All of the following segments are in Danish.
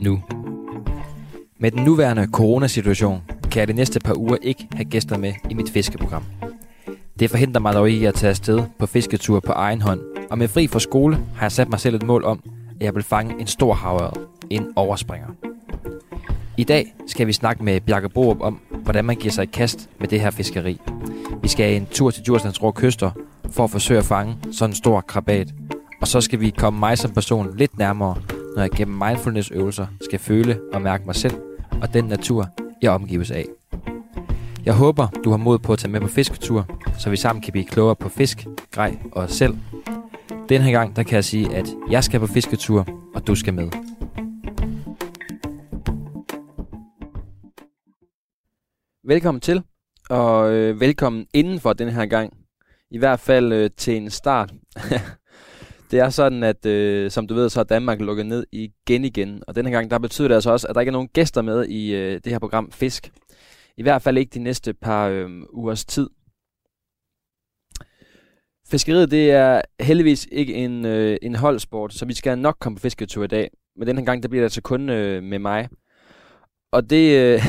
nu. Med den nuværende coronasituation kan jeg de næste par uger ikke have gæster med i mit fiskeprogram. Det forhindrer mig dog ikke at tage afsted på fisketur på egen hånd, og med fri fra skole har jeg sat mig selv et mål om, at jeg vil fange en stor havørred, en overspringer. I dag skal vi snakke med Bjarke Borup om, hvordan man giver sig et kast med det her fiskeri. Vi skal en tur til Djurslands Rå Kyster for at forsøge at fange sådan en stor krabat. Og så skal vi komme mig som person lidt nærmere, når jeg gennem mindfulness-øvelser skal føle og mærke mig selv og den natur, jeg omgives af. Jeg håber, du har mod på at tage med på fisketur, så vi sammen kan blive klogere på fisk, grej og os selv. Den her gang, der kan jeg sige, at jeg skal på fisketur, og du skal med. Velkommen til, og øh, velkommen inden for den her gang. I hvert fald øh, til en start. det er sådan, at øh, som du ved, så er Danmark lukket ned igen igen. Og denne gang, der betyder det altså også, at der ikke er nogen gæster med i øh, det her program Fisk. I hvert fald ikke de næste par øh, ugers tid. Fiskeriet, det er heldigvis ikke en, øh, en holdsport, så vi skal nok komme på fisketur i dag. Men den her gang, der bliver det altså kun øh, med mig. Og det, øh,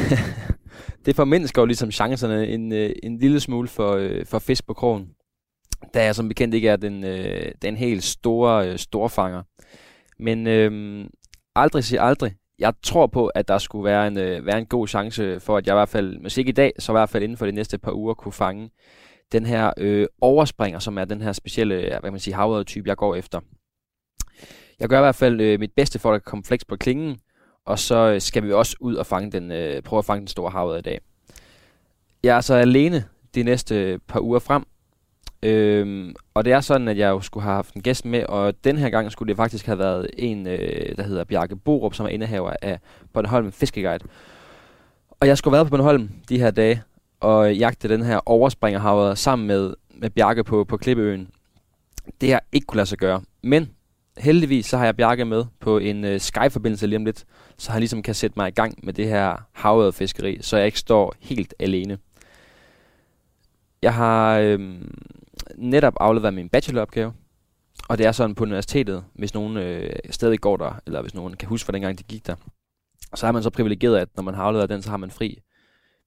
det formindsker jo ligesom chancerne en, øh, en lille smule for, øh, for fisk på krogen. Da jeg som bekendt ikke er den, øh, den helt store øh, storfanger. Men øh, aldrig sig aldrig. Jeg tror på, at der skulle være en, øh, være en god chance for, at jeg i hvert fald, hvis ikke i dag, så i hvert fald inden for de næste par uger, kunne fange den her øh, overspringer, som er den her specielle, hvad kan man sige, type, jeg går efter. Jeg gør i hvert fald øh, mit bedste for, at der kan komme flex på klingen, og så øh, skal vi også ud og fange den, øh, prøve at fange den store havet i dag. Jeg er så alene de næste øh, par uger frem, Øhm, og det er sådan, at jeg jo skulle have haft en gæst med, og den her gang skulle det faktisk have været en, øh, der hedder Bjarke Borup, som er indehaver af Bornholm Fiskeguide. Og jeg skulle have været på Bornholm de her dage, og jagte den her overspringerhavet sammen med, med Bjarke på, på Klippeøen. Det har ikke kunne lade sig gøre. Men heldigvis så har jeg Bjarke med på en øh, Skype-forbindelse lige om lidt, så han ligesom kan sætte mig i gang med det her havet fiskeri, så jeg ikke står helt alene. Jeg har øh, netop afleveret min bacheloropgave, og det er sådan på universitetet, hvis nogen øh, stadig går der, eller hvis nogen kan huske, fra dengang de gik der, så er man så privilegeret, at når man har afleveret den, så har man fri.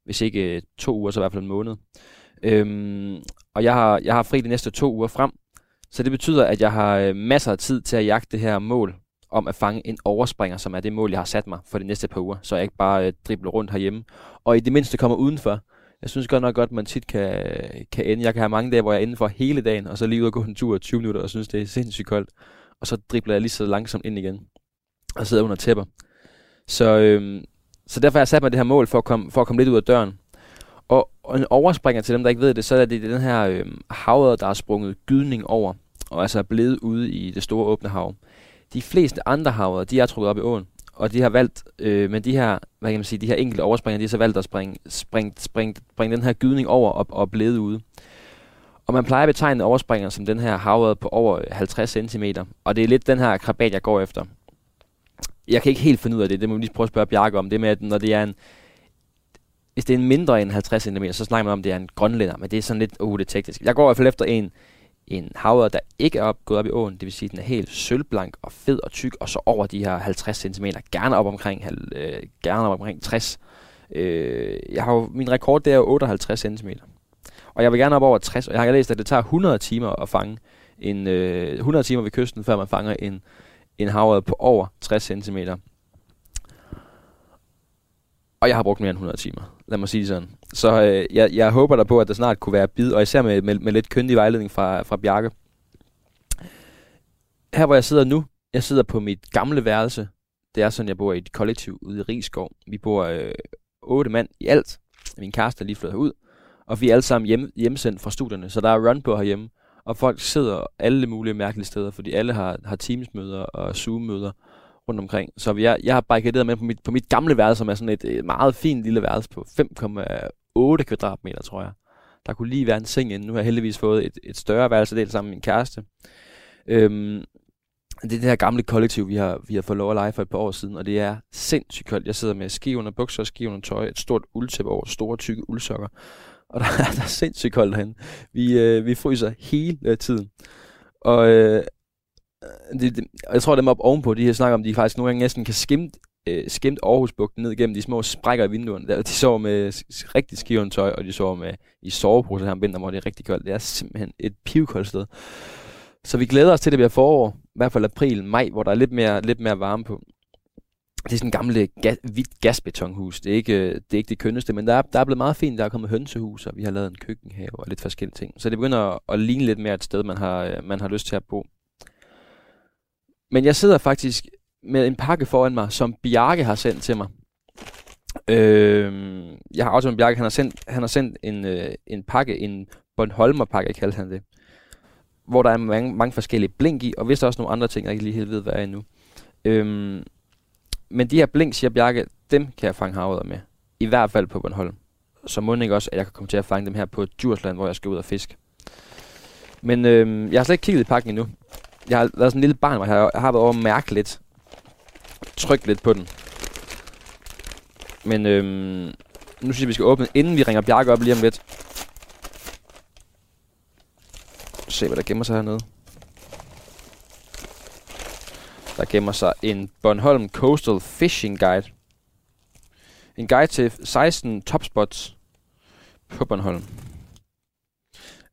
Hvis ikke øh, to uger, så i hvert fald en måned. Øhm, og jeg har, jeg har fri de næste to uger frem, så det betyder, at jeg har øh, masser af tid til at jagte det her mål om at fange en overspringer, som er det mål, jeg har sat mig for de næste par uger, så jeg ikke bare øh, dribler rundt herhjemme. Og i det mindste kommer udenfor. Jeg synes godt nok godt, at man tit kan, kan ende. Jeg kan have mange dage, hvor jeg er inde for hele dagen, og så lige ud og gå en tur 20 minutter, og synes, det er sindssygt koldt. Og så dribler jeg lige så langsomt ind igen, og sidder under tæpper. Så, øhm, så derfor har jeg sat mig det her mål for at komme, for at komme lidt ud af døren. Og, og en overspringer til dem, der ikke ved det, så er det den her øhm, havet, der er sprunget gydning over, og altså er blevet ude i det store åbne hav. De fleste andre havre, de er trukket op i åen og de har valgt, øh, men de her, hvad kan man sige, de her enkelte overspringer, de har så valgt at springe, springe, springe, springe den her gydning over og, og blede ude. Og man plejer at betegne overspringer som den her havet på over øh, 50 cm, og det er lidt den her krabat, jeg går efter. Jeg kan ikke helt finde ud af det, det må vi lige prøve at spørge Bjarke om, det med, at når det er en, hvis det er en mindre end 50 cm, så snakker man om, at det er en grønlænder, men det er sådan lidt, uh, det teknisk. Jeg går i hvert fald efter en, en havørred, der ikke er op, gået op i åen, det vil sige, at den er helt sølvblank og fed og tyk, og så over de her 50 cm, gerne op omkring, øh, gerne op omkring 60. Øh, jeg har jo, min rekord det er 58 cm. Og jeg vil gerne op over 60, og jeg har læst, at det tager 100 timer at fange en, øh, 100 timer ved kysten, før man fanger en, en havre på over 60 cm. Og jeg har brugt mere end 100 timer. Lad mig sige det sådan. Så øh, jeg, jeg håber der på, at der snart kunne være bid, og især med, med, med lidt køndig vejledning fra, fra Bjarke. Her hvor jeg sidder nu, jeg sidder på mit gamle værelse. Det er sådan, jeg bor i et kollektiv ude i Rigskov. Vi bor øh, otte mand i alt. Min kæreste er lige flyttet ud. Og vi er alle sammen hjem, hjemsendt fra studierne, så der er run på herhjemme. Og folk sidder alle mulige mærkelige steder, fordi alle har, har teamsmøder og Zoom-møder rundt omkring. Så vi er, jeg har barrikaderet med på mit, på mit gamle værelse, som er sådan et, et meget fint lille værelse på 5,8 kvadratmeter, tror jeg. Der kunne lige være en seng inde. Nu har jeg heldigvis fået et, et større værelse delt sammen med min kæreste. Øhm, det er det her gamle kollektiv, vi har, vi har fået lov at lege for et par år siden, og det er sindssygt koldt. Jeg sidder med ski under bukser, ski under tøj, et stort uldtæppe over, store tykke uldsokker, og der, der er sindssygt koldt herinde. Vi, øh, vi fryser hele øh, tiden. Og øh, Øh, det, det, jeg tror, dem op ovenpå, de her snakker om, de faktisk nogle gange næsten kan skimte øh, skimt Aarhusbugten ned gennem de små sprækker i vinduerne. Der, de sover med rigtig skivende tøj, og de sover med i soveposer her om vinteren, hvor det er rigtig koldt. Det er simpelthen et pivkoldt sted. Så vi glæder os til, at det bliver forår, i hvert fald april, maj, hvor der er lidt mere, lidt mere varme på. Det er sådan en gammel gas, hvidt gasbetonhus. Det er, ikke, øh, det er ikke det kønneste, men der er, der er blevet meget fint. Der er kommet hønsehus, og vi har lavet en køkkenhave og lidt forskellige ting. Så det begynder at, at ligne lidt mere et sted, man har, øh, man har lyst til at bo. Men jeg sidder faktisk med en pakke foran mig, som Bjarke har sendt til mig. Øh, jeg har også med Bjarke, han har sendt, han har sendt en, øh, en pakke, en Bornholmer-pakke, kaldte han det. Hvor der er mange, mange forskellige blink i, og vist også nogle andre ting, jeg ikke lige helt ved, hvad er endnu. Øh, men de her blink, siger Bjarke, dem kan jeg fange havet med. I hvert fald på Bornholm. Så må ikke også, at jeg kan komme til at fange dem her på Djursland, hvor jeg skal ud og fiske. Men øh, jeg har slet ikke kigget i pakken endnu. Jeg har været sådan en lille barn, hvor jeg har været over at mærke lidt, trykke lidt på den. Men øhm, nu synes jeg, vi skal åbne, inden vi ringer Bjarke op lige om lidt. Se, hvad der gemmer sig hernede. Der gemmer sig en Bornholm Coastal Fishing Guide. En guide til 16 topspots på Bornholm.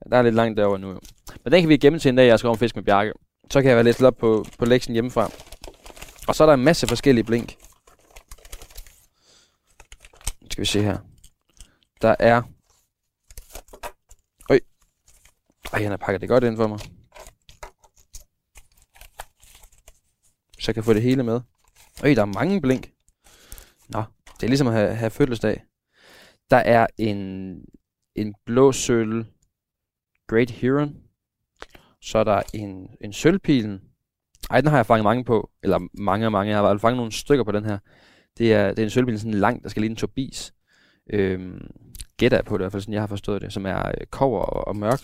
Der er lidt langt derover nu. Men den kan vi gemme til en dag, jeg skal om fisk med Bjarke. Så kan jeg være læst op på, på lektien hjemmefra. Og så er der en masse forskellige blink. Skal vi se her. Der er... Øj. Ej, han har pakket det godt ind for mig. Så jeg kan få det hele med. Øj, der er mange blink. Nå, det er ligesom at have, have fødselsdag. Der er en, en blå sølv Great Heron. Så er der en, en sølvpilen. Ej, den har jeg fanget mange på. Eller mange og mange. Jeg har fanget nogle stykker på den her. Det er, det er en sølvbil, sådan lang, der skal lige en tobis. Øhm, gætter jeg på det, i hvert fald sådan jeg har forstået det, som er øh, kover og, og mørk.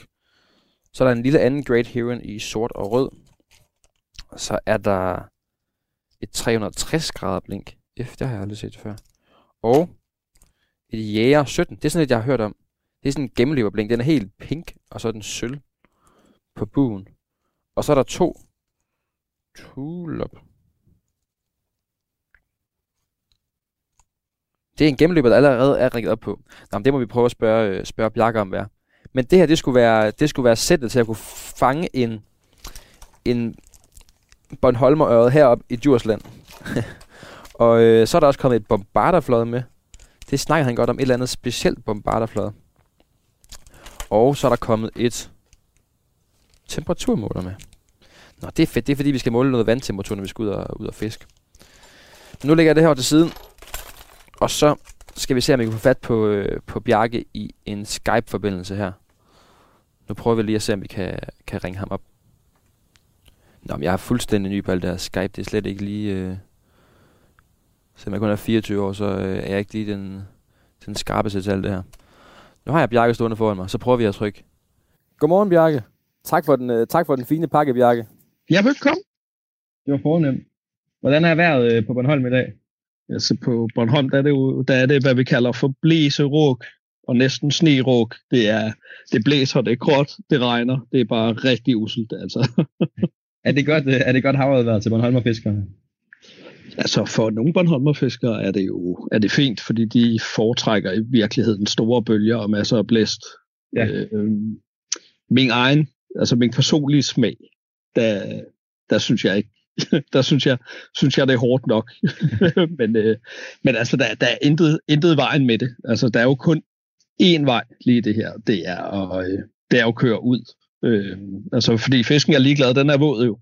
Så er der en lille anden Great Heron i sort og rød. Så er der et 360 grader blink. F, det har jeg aldrig set før. Og et Jæger 17. Det er sådan et, jeg har hørt om. Det er sådan en gennemleverblink. Den er helt pink, og så er den sølv på buen. Og så er der to Tulop. Det er en gennemløber, der allerede er rigget op på. Nå, men det må vi prøve at spørge, øh, spørge Bjarke om, hvad Men det her, det skulle være, det skulle være sættet til at kunne fange en, en Bornholmerøret heroppe i Djursland. og øh, så er der også kommet et bombarderflod med. Det snakker han godt om, et eller andet specielt bombarderflod. Og så er der kommet et temperaturmåler med. Nå, det er fedt. Det er fordi, vi skal måle noget vandtemperatur, når vi skal ud og, ud og fiske. Nu lægger jeg det her til siden. Og så skal vi se, om vi kan få fat på, øh, på Bjarke i en Skype-forbindelse her. Nu prøver vi lige at se, om vi kan, kan ringe ham op. Nå, men jeg er fuldstændig ny på alt det her Skype. Det er slet ikke lige... Øh, selvom jeg kun er 24 år, så øh, er jeg ikke lige den, den skarpeste til alt det her. Nu har jeg Bjarke stående foran mig, så prøver vi at trykke. Godmorgen, Bjarke. Tak for den, øh, tak for den fine pakke, Bjarke. Ja, velkommen. Det var fornemt. Hvordan er vejret øh, på Bornholm i dag? Altså på Bornholm, der er det, jo, der er det hvad vi kalder for blæseråk og næsten sneråk. Det, er, det blæser, det er gråt, det regner. Det er bare rigtig uselt, altså. er det godt, øh, er det godt havet til Bornholmerfiskerne? Altså for nogle Bornholmerfiskere er det jo er det fint, fordi de foretrækker i virkeligheden store bølger og masser af blæst. Ja. Øh, min egen, altså min personlige smag, der, der synes jeg ikke, der synes jeg, synes jeg, det er hårdt nok. men, øh, men altså, der, der er intet, intet vejen med det. Altså, der er jo kun én vej lige det her. Det er at, øh, det er at køre ud. Øh, altså, fordi fisken er ligeglad, den er våd jo,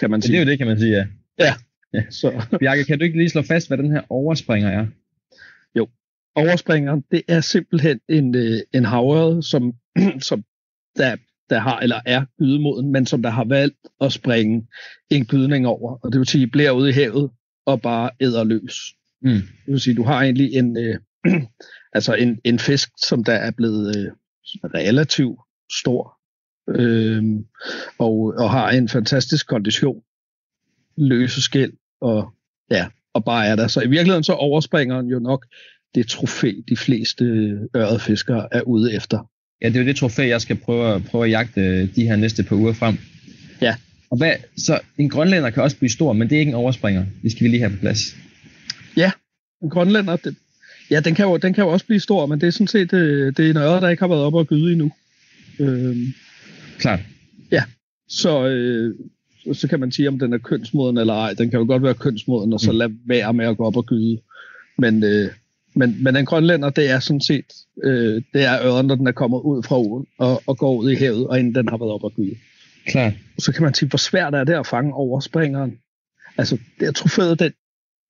kan man sige. Ja, det er jo det, kan man sige, ja. Ja. ja. Så. Bjarke, kan du ikke lige slå fast, hvad den her overspringer er? Jo, overspringeren, det er simpelthen en, øh, en havørred, som, som der der har, eller er gydemoden, men som der har valgt at springe en gydning over. Og det vil sige, bliver ude i havet og bare æder løs. Mm. Det vil sige, du har egentlig en, øh, altså en, en fisk, som der er blevet øh, relativt stor, øh, og, og har en fantastisk kondition, løse skæld, og ja, og bare er der. Så i virkeligheden så overspringer han jo nok det trofæ, de fleste øretfiskere er ude efter. Ja, det er jo det trofæ, jeg skal prøve, prøve at jagte øh, de her næste par uger frem. Ja. Og hvad, så en grønlænder kan også blive stor, men det er ikke en overspringer. Det skal vi lige have på plads. Ja, en grønlænder, det, ja, den kan, jo, den kan jo også blive stor, men det er sådan set det, øh, det er en øre, der ikke har været op og gyde endnu. Øhm, Klart. Ja, så, øh, så kan man sige, om den er kønsmoden eller ej. Den kan jo godt være kønsmoden, og så mm. lade være med at gå op og gyde. Men, øh, men, men en grønlænder, det er sådan set, øh, det er øren, når den er kommet ud fra åen og, og går ud i havet, og inden den har været op og gyde. Klart. Så kan man sige, hvor svært er det at fange overspringeren? Altså, det er trofæet, den,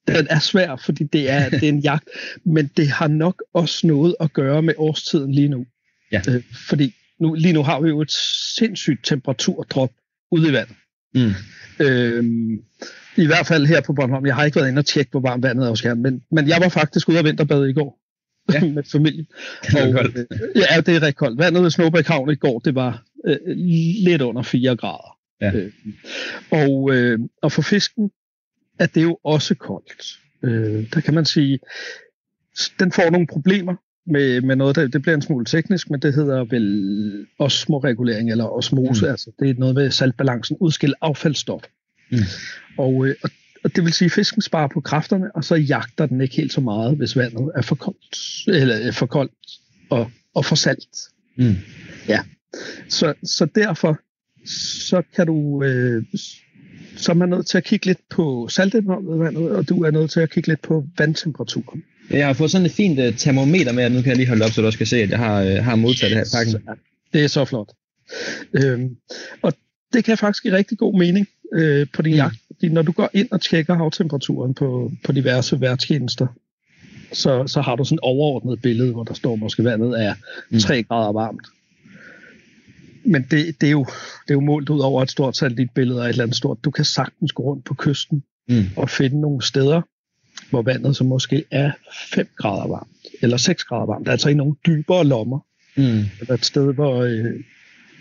den er svær, fordi det er, det er en jagt, men det har nok også noget at gøre med årstiden lige nu. Ja. Øh, fordi nu, lige nu har vi jo et sindssygt temperaturdrop ude i vandet. Mm. Øhm, I hvert fald her på Bornholm. Jeg har ikke været inde og tjekke, hvor varmt vandet er hos men, men jeg var faktisk ude og vinterbade i går ja. med familien. Det er og, koldt. Øh, ja, det er rigtig koldt. Vandet ved Småbæk Havn i går, det var øh, lidt under 4 grader. Ja. Øh, og, øh, og for fisken er det jo også koldt. Øh, der kan man sige, den får nogle problemer med, med noget, der, det bliver en smule teknisk, men det hedder vel osmoregulering eller osmose, mm. altså det er noget med saltbalancen, udskille affaldsstof. Mm. Og, øh, og, og det vil sige, at fisken sparer på kræfterne, og så jagter den ikke helt så meget, hvis vandet er for koldt, eller er for koldt og, og for salt. Mm. Ja. Så, så derfor så kan du øh, så er man nødt til at kigge lidt på saltindholdet af vandet, og du er nødt til at kigge lidt på vandtemperaturen. Jeg har fået sådan et fint uh, termometer med, og nu kan jeg lige holde op, så du også kan se, at jeg har, uh, har modtaget det her pakken. Det er så flot. Øhm, og det kan faktisk give rigtig god mening øh, på din mm. jagt, fordi når du går ind og tjekker havtemperaturen på, på diverse værtstjenester, så, så har du sådan et overordnet billede, hvor der står måske vandet er mm. 3 grader varmt. Men det, det, er jo, det er jo målt ud over et stort satellitbillede af et eller andet stort. Du kan sagtens gå rundt på kysten mm. og finde nogle steder, hvor vandet så måske er 5 grader varmt, eller 6 grader varmt, altså i nogle dybere lommer. Mm. Eller et sted, hvor... Øh,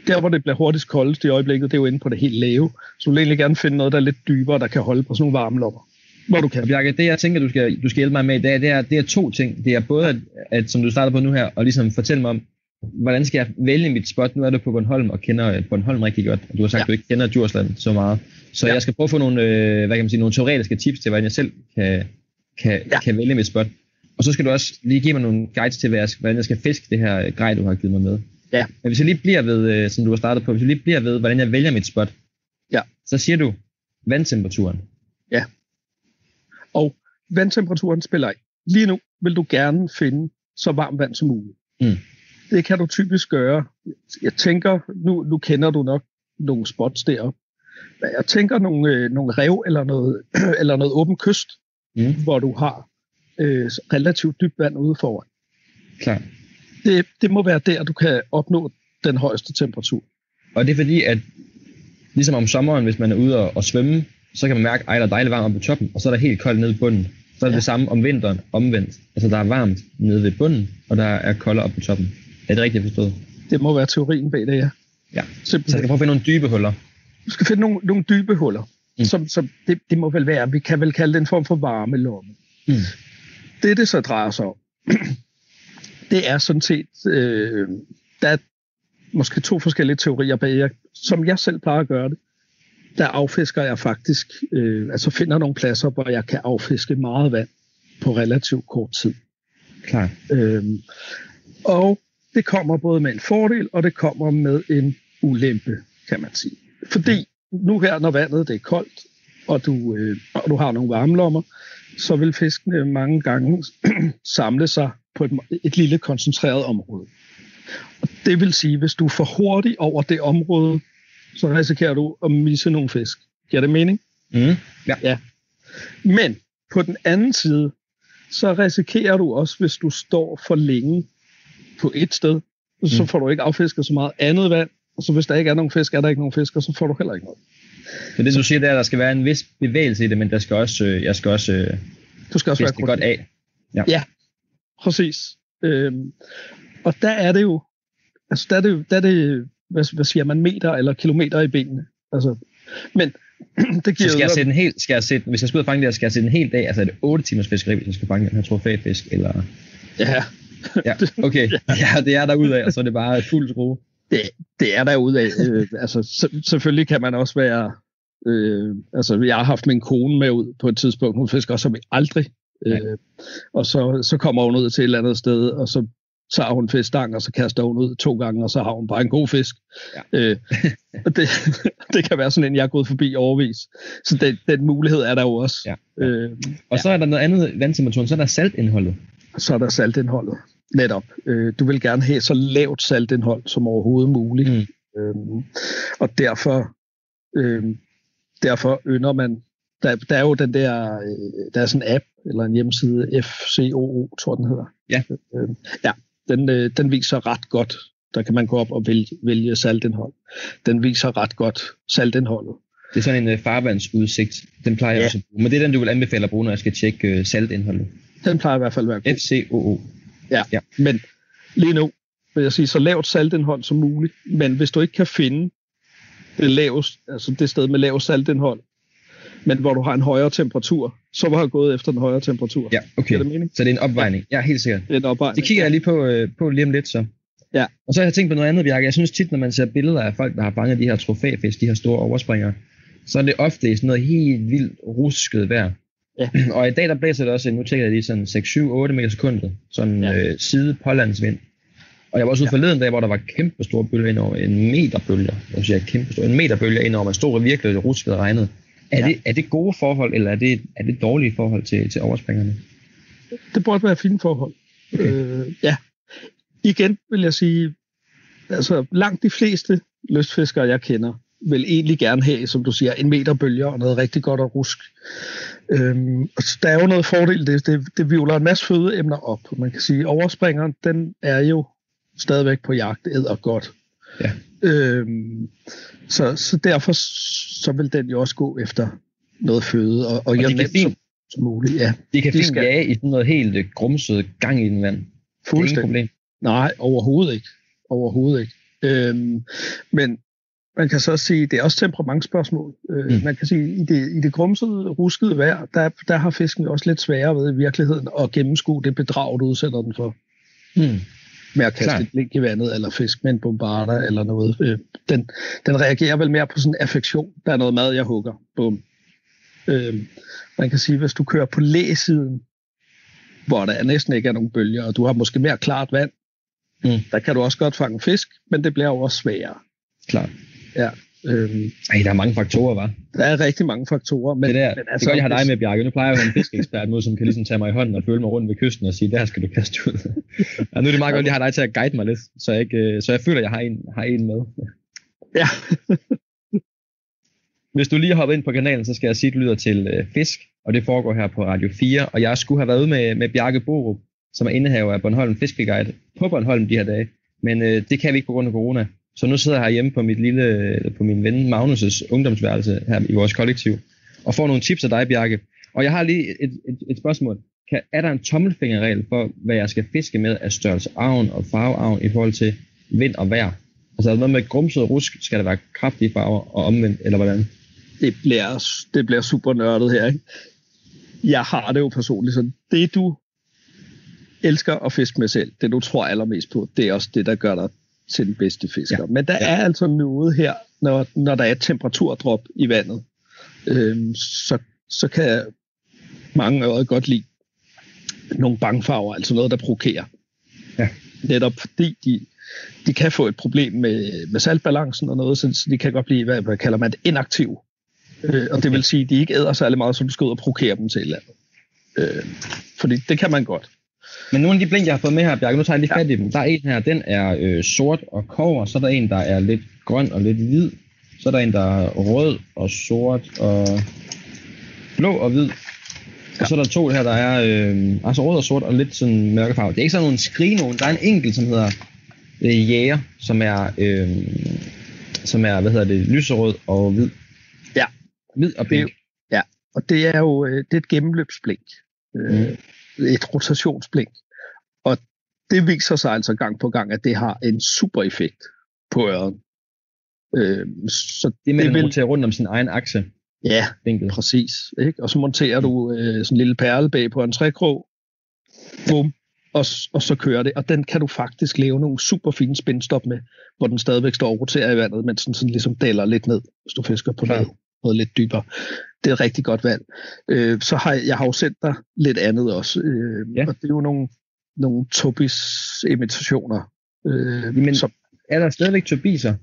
der, hvor det bliver hurtigst koldest i øjeblikket, det er jo inde på det helt lave. Så du vil egentlig gerne finde noget, der er lidt dybere, der kan holde på sådan nogle varme lommer. Hvor du kan. Bjarke, det jeg tænker, du skal, du skal hjælpe mig med i dag, det er, det er to ting. Det er både, at, at, som du starter på nu her, og ligesom fortælle mig om, hvordan skal jeg vælge mit spot? Nu er du på Bornholm og kender øh, Bornholm rigtig godt. Du har sagt, ja. at du ikke kender Djursland så meget. Så ja. jeg skal prøve at få nogle, øh, hvad kan man sige, nogle teoretiske tips til, hvordan jeg selv kan, kan, ja. kan vælge mit spot. Og så skal du også lige give mig nogle guides til, hvordan jeg skal fiske det her grej, du har givet mig med. Ja. Men hvis jeg lige bliver ved, øh, som du har startet på, hvis jeg lige bliver ved, hvordan jeg vælger mit spot, ja. så siger du vandtemperaturen. Ja. Og vandtemperaturen spiller ikke. Lige nu vil du gerne finde så varmt vand som muligt. Mm. Det kan du typisk gøre. Jeg tænker, nu, nu kender du nok nogle spots deroppe. Jeg tænker nogle, øh, nogle rev eller noget, eller noget åben kyst, mm. hvor du har øh, relativt dybt vand ude foran. Klar. Det, det må være der, du kan opnå den højeste temperatur. Og det er fordi, at ligesom om sommeren, hvis man er ude og, og svømme, så kan man mærke, at der er dejligt varmt oppe på toppen, og så er der helt koldt nede i bunden. Så er det ja. det samme om vinteren omvendt. Altså der er varmt nede ved bunden, og der er koldere oppe på toppen. Er det rigtigt forstået? Det må være teorien bag det, ja. Ja, Simpelthen. så jeg skal prøve at finde nogle dybe huller. Du skal finde nogle, nogle dybe huller. Mm. Som, som det, det må vel være, vi kan vel kalde det en form for varmelomme. Mm. Det, det så drejer sig om, det er sådan set, øh, der er måske to forskellige teorier bag, som jeg selv plejer at gøre det. Der affisker jeg faktisk, øh, altså finder nogle pladser, hvor jeg kan affiske meget vand på relativt kort tid. Klar. Øh, og det kommer både med en fordel, og det kommer med en ulempe, kan man sige. Fordi nu her, når vandet det er koldt, og du, øh, og du har nogle varmelommer, så vil fiskene mange gange samle sig på et, et lille koncentreret område. Og det vil sige, hvis du er for hurtig over det område, så risikerer du at misse nogle fisk. Giver det mening? Mm, ja. ja. Men på den anden side, så risikerer du også, hvis du står for længe på et sted, så mm. får du ikke affisket så meget andet vand, Og så hvis der ikke er nogen fisk, er der ikke nogen fisk, og så får du heller ikke noget. Så det du siger, det er, at der skal være en vis bevægelse i det, men der skal også, øh, jeg skal også, øh, du skal også være godt af. Ja, ja præcis. Øhm, og der er det jo, altså der er det jo, der er det, hvad, hvad siger man, meter eller kilometer i benene. Altså, men det giver så skal jeg sætte en helt, skal jeg sætte, hvis jeg skal ud og fange det skal jeg sætte en hel dag, altså er det 8 timers fiskeri, hvis jeg skal fange den her trofæfisk, eller? Ja. ja, okay. Ja, det er der af, og så er det bare fuld skrue. Det, det er der af. øh, altså, så, selvfølgelig kan man også være, øh, altså jeg har haft min kone med ud på et tidspunkt, hun fisker også som aldrig, øh, og så, så kommer hun ud til et eller andet sted, og så tager hun fiskstang, og så kaster hun ud to gange, og så har hun bare en god fisk. Ja. Øh, det, det kan være sådan en, jeg er gået forbi overvis. Så den, den mulighed er der jo også. Ja. Øh, og ja. så er der noget andet vandtemperaturen, så er der saltindholdet. Så er der saltindholdet, netop. Øh, du vil gerne have så lavt saltindhold som overhovedet muligt. Mm. Øh, og derfor, øh, derfor ynder man der, der er jo den der, øh, der er sådan en app, eller en hjemmeside, FCOO, tror den hedder. Ja. Øh, ja, den, øh, den viser ret godt. Der kan man gå op og vælge, vælge saltindhold. Den viser ret godt saltindholdet. Det er sådan en øh, farvandsudsigt. Den plejer jeg også at bruge. Men det er den, du vil anbefale at bruge, når jeg skal tjekke øh, saltindholdet. Den plejer i hvert fald at være god. FCOO. Ja, ja, men lige nu vil jeg sige så lavt saltindhold som muligt. Men hvis du ikke kan finde det, lavest, altså det sted med lavt saltindhold, men hvor du har en højere temperatur, så var jeg gået efter den højere temperatur. Ja, okay. Det mening? Så det er en opvejning. Ja, helt sikkert. Det er en opvejning. Det kigger jeg lige på, øh, på lige om lidt så. Ja. Og så har jeg tænkt på noget andet, Bjarke. Jeg synes tit, når man ser billeder af folk, der har fanget de her trofæfisk, de her store overspringere, så er det ofte i sådan noget helt vildt rusket vejr. Ja. Og i dag der blæser det også, nu tænker jeg lige sådan 6-7-8 meter sekundet, sådan ja. øh, side pålandsvind. Og jeg var også ude ja. forleden dag, hvor der var kæmpe store bølger ind over en meter bølger. Jeg siger kæmpe store, en meter bølger ind over, man stod virkelig rusket og regnede. Er, ja. det, er det gode forhold, eller er det, er det dårlige forhold til, til overspringerne? Det burde være fine forhold. Okay. Øh, ja. Igen vil jeg sige, altså langt de fleste lystfiskere, jeg kender, vil egentlig gerne have, som du siger, en meter bølger og noget rigtig godt og rusk. Øhm, og der er jo noget fordel, det, det, det vivler en masse fødeemner op. Man kan sige, overspringeren, den er jo stadigvæk på jagt, æder godt. Ja. Øhm, så, så derfor så vil den jo også gå efter noget føde, og, og, og kan fint, som, som muligt. Ja, de kan de fint skal... jage i sådan noget helt øh, grumset gang i den vand. Fuldstændig. problem. Nej, overhovedet ikke. Overhovedet ikke. Øhm, men man kan så sige, det er også temperamentsspørgsmål. Øh, mm. Man kan sige, i det, i det grumsede, ruskede vejr, der, der har fisken også lidt sværere ved i virkeligheden at gennemskue det bedrag, du udsætter den for. Mm med at kaste Klar. et blink i vandet, eller fisk med en bombarder, eller noget. Øh, den, den reagerer vel mere på sådan en affektion. Der er noget mad, jeg hugger. Bum. Øh, man kan sige, hvis du kører på læsiden, hvor der næsten ikke er nogen bølger, og du har måske mere klart vand, mm. der kan du også godt fange fisk, men det bliver jo også sværere. Klart. Ja. Øhm, Ej, der er mange faktorer, var. Der er rigtig mange faktorer. Men, det, der, men altså, det jeg har dig med, Bjarke. Nu plejer jeg jo en fiskeekspert med, som kan ligesom tage mig i hånden og følge mig rundt ved kysten og sige, der skal du kaste ud. ja, nu er det meget godt, at jeg har dig til at guide mig lidt, så jeg, ikke, øh, så jeg føler, at jeg har en, har en med. Ja. Hvis du lige har hoppet ind på kanalen, så skal jeg sige, at du lyder til øh, Fisk, og det foregår her på Radio 4. Og jeg skulle have været ude med, med Bjarke Borup, som er indehaver af Bornholm Fiskeguide på Bornholm de her dage. Men øh, det kan vi ikke på grund af corona. Så nu sidder jeg hjemme på mit lille, på min ven Magnus' ungdomsværelse her i vores kollektiv, og får nogle tips af dig, Bjarke. Og jeg har lige et, et, et spørgsmål. Kan, er der en tommelfingerregel for, hvad jeg skal fiske med af størrelse arven og farvearven i forhold til vind og vejr? Altså er der noget med grumset rusk, skal der være kraftige farver og omvendt, eller hvordan? Det bliver, det bliver super nørdet her, ikke? Jeg har det jo personligt sådan. Det du elsker at fiske med selv, det du tror allermest på, det er også det, der gør dig til den bedste fisker. Ja. Men der ja. er altså noget her, når, når der er temperaturdrop i vandet, øhm, så, så kan mange øje godt lide nogle bangfarver, altså noget, der provokerer. Ja. Netop fordi de, de kan få et problem med, med saltbalancen og noget, så de kan godt blive, hvad, hvad kalder man det, inaktiv. Øh, og okay. det vil sige, at de ikke æder særlig meget, så du skal ud og provokere dem til et eller andet. Øh, fordi det kan man godt. Men nogle af de blink, jeg har fået med her, Bjarke, nu tager jeg lige fat i dem. Der er en her, den er øh, sort og kover, så er der en, der er lidt grøn og lidt hvid. Så er der en, der er rød og sort og blå og hvid. Ja. Og så er der to her, der er øh, altså rød og sort og lidt sådan mørkefarve. Det er ikke sådan nogle skrige nogen. Der er en enkelt, som hedder øh, Jæger, som er øh, som er, hvad hedder det, lyserød og hvid. Ja. Hvid og pink. Ja, og det er jo det er et gennemløbsblink. Mm. Et rotationsblink. Og det viser sig altså gang på gang, at det har en super effekt på øret. Øh, så det med, at vil... rundt om sin egen akse. Ja, vinkel. præcis. Ikke? Og så monterer du øh, sådan en lille perle bag på en trækrog. Bum. Og, og så kører det. Og den kan du faktisk lave nogle super fine spindstop med, hvor den stadigvæk står og roterer i vandet, mens den sådan ligesom daler lidt ned, hvis du fisker på noget, noget lidt dybere. Det er et rigtig godt valg. Øh, så har jeg, jeg har jo sendt dig lidt andet også. Øh, ja. Og det er jo nogle, nogle Tobis-imitationer. Øh, Men som, er der stadigvæk Tobiser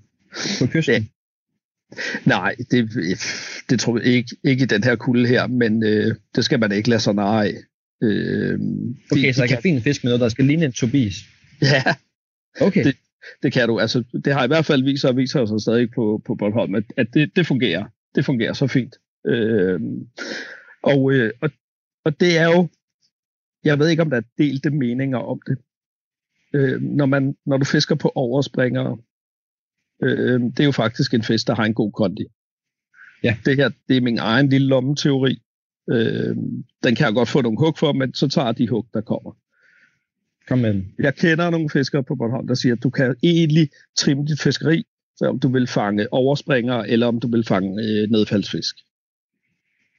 på kysten? Ja. Nej, det, det tror jeg ikke, ikke i den her kulde her, men øh, det skal man ikke lade sig nej. Øh, okay, de, så jeg kan finde en fisk med noget, der skal ligne en Tobis? Ja, okay. Det, det kan du. Altså, det har i hvert fald vist sig, og viser sig stadig på, på Bornholm, at, at det, det fungerer. Det fungerer så fint. Øh, og, øh, og, og det er jo, jeg ved ikke, om der er delte meninger om det. Øh, når, man, når du fisker på overspringere, øh, det er jo faktisk en fisk, der har en god kondi. Ja. Det her, det er min egen lille lommeteori. Øh, den kan jeg godt få nogle hug for, men så tager de hug, der kommer. Kom med. Jeg kender nogle fiskere på Bornholm, der siger, at du kan egentlig trimme dit fiskeri, så om du vil fange overspringere, eller om du vil fange øh, nedfaldsfisk.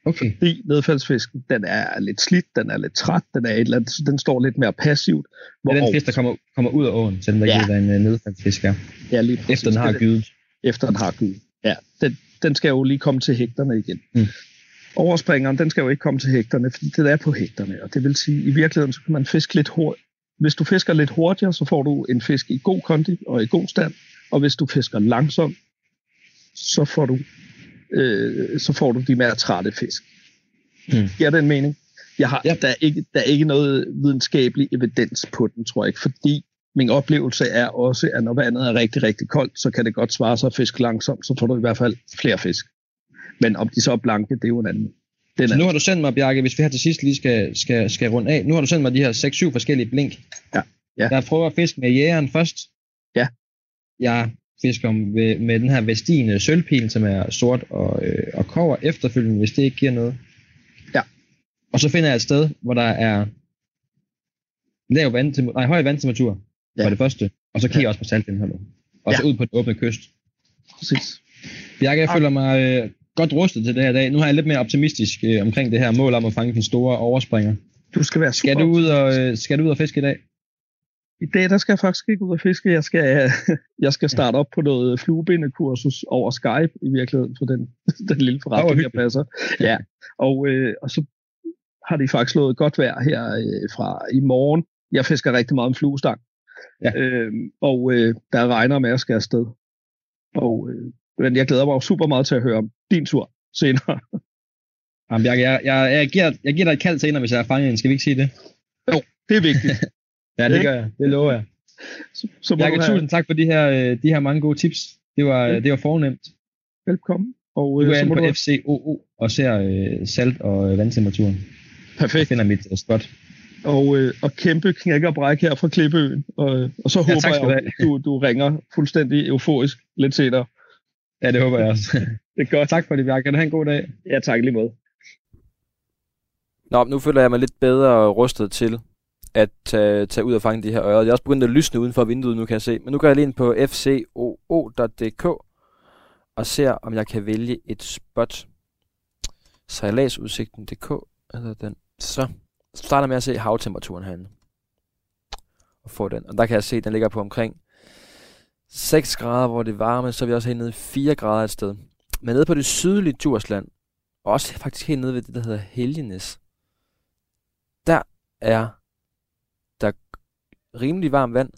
Okay. Fordi nedfaldsfisken, den er lidt slidt, den er lidt træt, den, er et eller andet, den står lidt mere passivt. Hvor det er den fisk, der kommer, kommer ud af åen, selvom der ja. ikke er en uh, nedfaldsfisk her. Ja, lige præcis. Efter den har gydet. Efter den har gydet, ja. Den, den skal jo lige komme til hægterne igen. Mm. Overspringeren, den skal jo ikke komme til hægterne, fordi det er på hægterne. Og det vil sige, i virkeligheden, så kan man fiske lidt hurtigt. Hvis du fisker lidt hurtigere, så får du en fisk i god kondi og i god stand. Og hvis du fisker langsomt, så får du øh, så får du de mere trætte fisk. Hmm. Giver det en mening? Jeg har, ja. der, er ikke, der er ikke noget videnskabelig evidens på den, tror jeg ikke, fordi min oplevelse er også, at når vandet er rigtig, rigtig koldt, så kan det godt svare sig at fiske langsomt, så får du i hvert fald flere fisk. Men om de så er blanke, det er jo en anden. Den så nu har du sendt mig, Bjarke, hvis vi her til sidst lige skal, skal, skal runde af, nu har du sendt mig de her 6-7 forskellige blink. Ja. ja. Jeg prøver at fiske med jægeren først. Ja. Jeg fisker med, med den her Vestine sølvpil, som er sort og, øh, og kover efterfølgende, hvis det ikke giver noget. Ja. Og så finder jeg et sted, hvor der er lav vand, nej, høj vandtemperatur ja. for det første, og så kigger jeg også på saltindholdet. Og ja. så ud på den åbne kyst. Præcis. Jeg, jeg føler mig øh, godt rustet til det her dag. Nu har jeg lidt mere optimistisk øh, omkring det her mål om at fange den store overspringer. Du skal være super skal du ud og, øh, skal du ud og fiske i dag? I dag, der skal jeg faktisk ikke ud og fiske. Jeg skal, jeg skal starte op på noget fluebindekursus over Skype i virkeligheden, for den, den lille forretning, jeg passer. Ja, og, øh, og så har de faktisk slået godt vejr her øh, fra i morgen. Jeg fisker rigtig meget om fluestang. Ja. Øh, og øh, der regner med at skal afsted. Og øh, men jeg glæder mig super meget til at høre om din tur senere. Jamen, jeg, jeg, jeg, jeg, giver, jeg giver dig et kald senere, hvis jeg er fanget en. Skal vi ikke sige det? Jo, det er vigtigt. Ja, det gør jeg. Det lover jeg. Så, så Jakob, have... tusind tak for de her, øh, de her mange gode tips. Det var, ja. det var fornemt. Velkommen. Og, du går øh, ind på du... FCOO og ser øh, salt og øh, vandtemperaturen. Perfekt. Jeg finder mit uh, spot. Og, øh, og kæmpe knæk og bræk her fra Klippeøen. Og, og så ja, håber jeg, at du, du ringer fuldstændig euforisk lidt senere. Ja, det håber jeg også. det er godt. Tak for det, Bjarke. Kan du have en god dag? Ja, tak lige måde. Nå, nu føler jeg mig lidt bedre rustet til at tage, tage ud og fange de her ører. Jeg er også begyndt at lysne uden for vinduet nu, kan jeg se. Men nu går jeg lige ind på fcoo.dk og ser, om jeg kan vælge et spot. Sejladsudsigten.dk eller den. Så starter med at se havtemperaturen herinde. Og få den. Og der kan jeg se, at den ligger på omkring 6 grader, hvor det er varme. Så er vi også helt nede i 4 grader et sted. Men nede på det sydlige Djursland, og også faktisk helt nede ved det, der hedder Helgenes, der er rimelig varmt vand.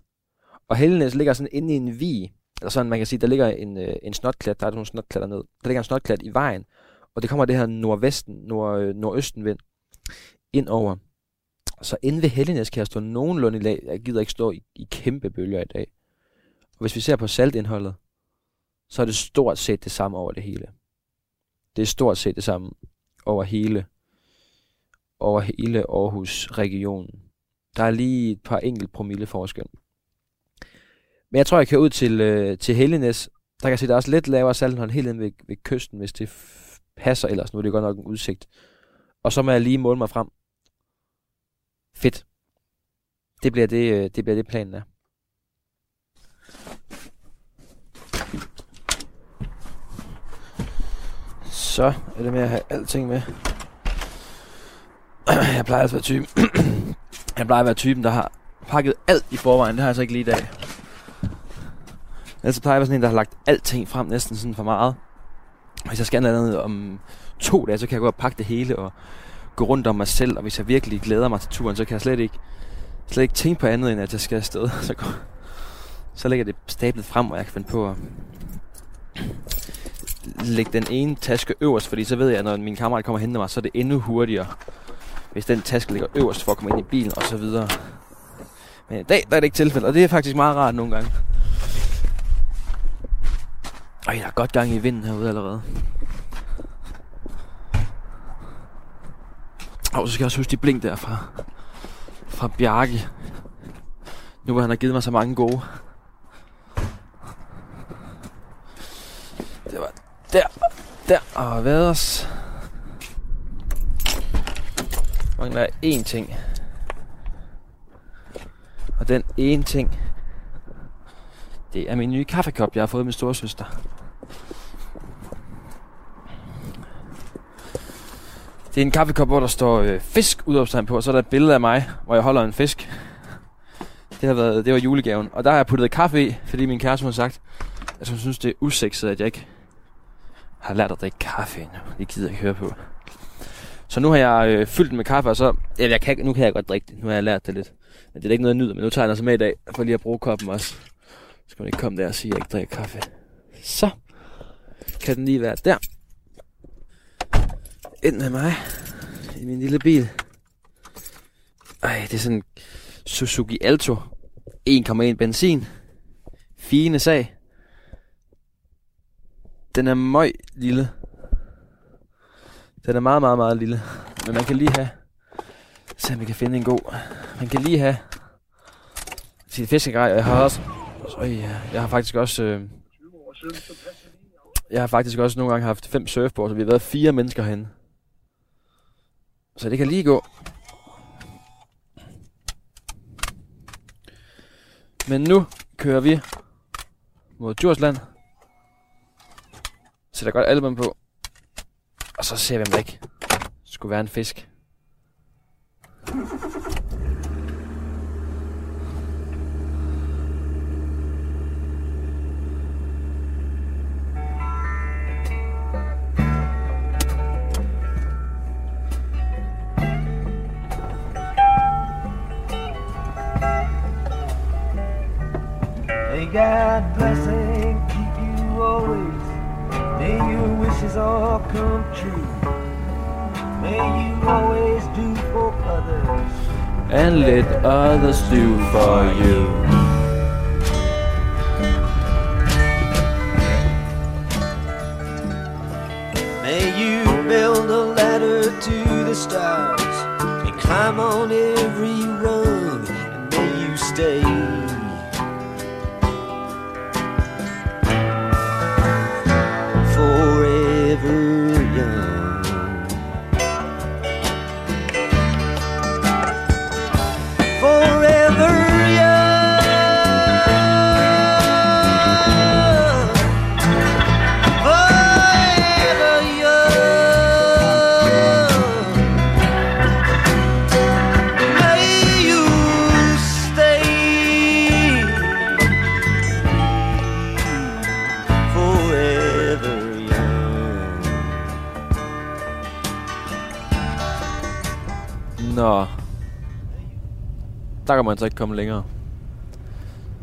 Og Hellenes ligger sådan inde i en vi, eller sådan man kan sige, der ligger en, øh, en snotklat, der er nogle snotklatter ned. Der ligger en snotklat i vejen, og det kommer det her nordvesten, nord, øh, nordøsten vind ind over. Så inde ved Hellenes kan jeg stå nogenlunde i lag. Jeg gider ikke stå i, i kæmpe bølger i dag. Og hvis vi ser på saltindholdet, så er det stort set det samme over det hele. Det er stort set det samme over hele, over hele Aarhus regionen. Der er lige et par enkelt promille forskel. Men jeg tror, jeg kan ud til, øh, til Hellenes, Der kan jeg se, der er også lidt lavere saltindhold helt ind ved, ved kysten, hvis det passer ellers. Nu er det godt nok en udsigt. Og så må jeg lige måle mig frem. Fedt. Det bliver det, øh, det, bliver det planen er. Så er det med at have alting med. Jeg plejer altså at være typen. jeg plejer at være typen, der har pakket alt i forvejen. Det har jeg så ikke lige i dag. Altså plejer jeg at være sådan en, der har lagt alting frem næsten sådan for meget. Hvis jeg skal noget om to dage, så kan jeg gå og pakke det hele og gå rundt om mig selv. Og hvis jeg virkelig glæder mig til turen, så kan jeg slet ikke, slet ikke tænke på andet, end at jeg skal afsted. Så, går, så lægger det stablet frem, og jeg kan finde på at lægge den ene taske øverst, fordi så ved jeg, at når min kammerat kommer og henter mig, så er det endnu hurtigere, hvis den taske ligger øverst for at komme ind i bilen og så videre. Men i dag der er det ikke tilfældet, og det er faktisk meget rart nogle gange. Ej, der er godt gang i vinden herude allerede. Og så skal jeg også huske de blink der fra, fra Bjarke. Nu hvor han har givet mig så mange gode. Det var der, der og Vaders. Mangler én ting. Og den ene ting, det er min nye kaffekop, jeg har fået min storesøster. Det er en kaffekop, hvor der står øh, fisk udopstegn på, og så er der et billede af mig, hvor jeg holder en fisk. Det, har været, det var julegaven. Og der har jeg puttet kaffe i, fordi min kæreste har sagt, at hun synes, det er usekset, at jeg ikke har lært at drikke kaffe endnu. Det gider jeg ikke høre på. Så nu har jeg øh, fyldt den med kaffe, og så... Ja, jeg kan, nu kan jeg godt drikke det. Nu har jeg lært det lidt. Men det er ikke noget, jeg nyder, men nu tager jeg den altså med i dag, for lige at bruge koppen også. Så skal man ikke komme der og sige, at jeg ikke drikker kaffe. Så kan den lige være der. Ind med mig i min lille bil. Ej, det er sådan en Suzuki Alto. 1,1 benzin. Fine sag. Den er møg lille. Den er meget, meget, meget lille. Men man kan lige have... Se om vi kan finde en god... Man kan lige have... Sit fiskegrej, og jeg har også... Øj, jeg har faktisk også... Øh, jeg har faktisk også nogle gange haft fem surfboards, så vi har været fire mennesker herinde. Så det kan lige gå. Men nu kører vi mod Djursland. Sætter godt album på. Og så ser vi, om der ikke skulle være en fisk. God bless it. Your wishes all come true. May you always do for others. And let others do for you. May you build a ladder to the stars and climb on every rung, and may you stay. Der kan man så ikke komme længere.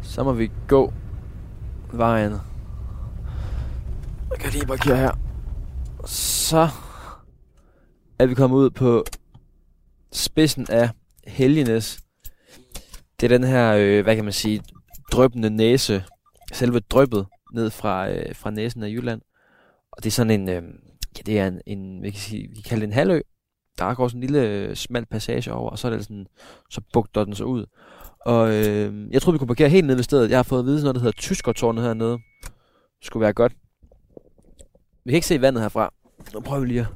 Så må vi gå vejen. Jeg kan lige parkere her. Så er vi kommet ud på spidsen af Helgenes. Det er den her, øh, hvad kan man sige, drøbende næse. Selve drøbet ned fra, øh, fra næsen af Jylland. Og det er sådan en, øh, ja det er en, en vi kan sige, vi kan kalde det en halvø der går sådan en lille øh, smal passage over, og så er det sådan, så bugter den så ud. Og øh, jeg tror vi kunne parkere helt nede ved stedet. Jeg har fået at vide sådan noget, der hedder Tyskertårnet hernede, skulle være godt. Vi kan ikke se vandet herfra. Nu prøver vi lige at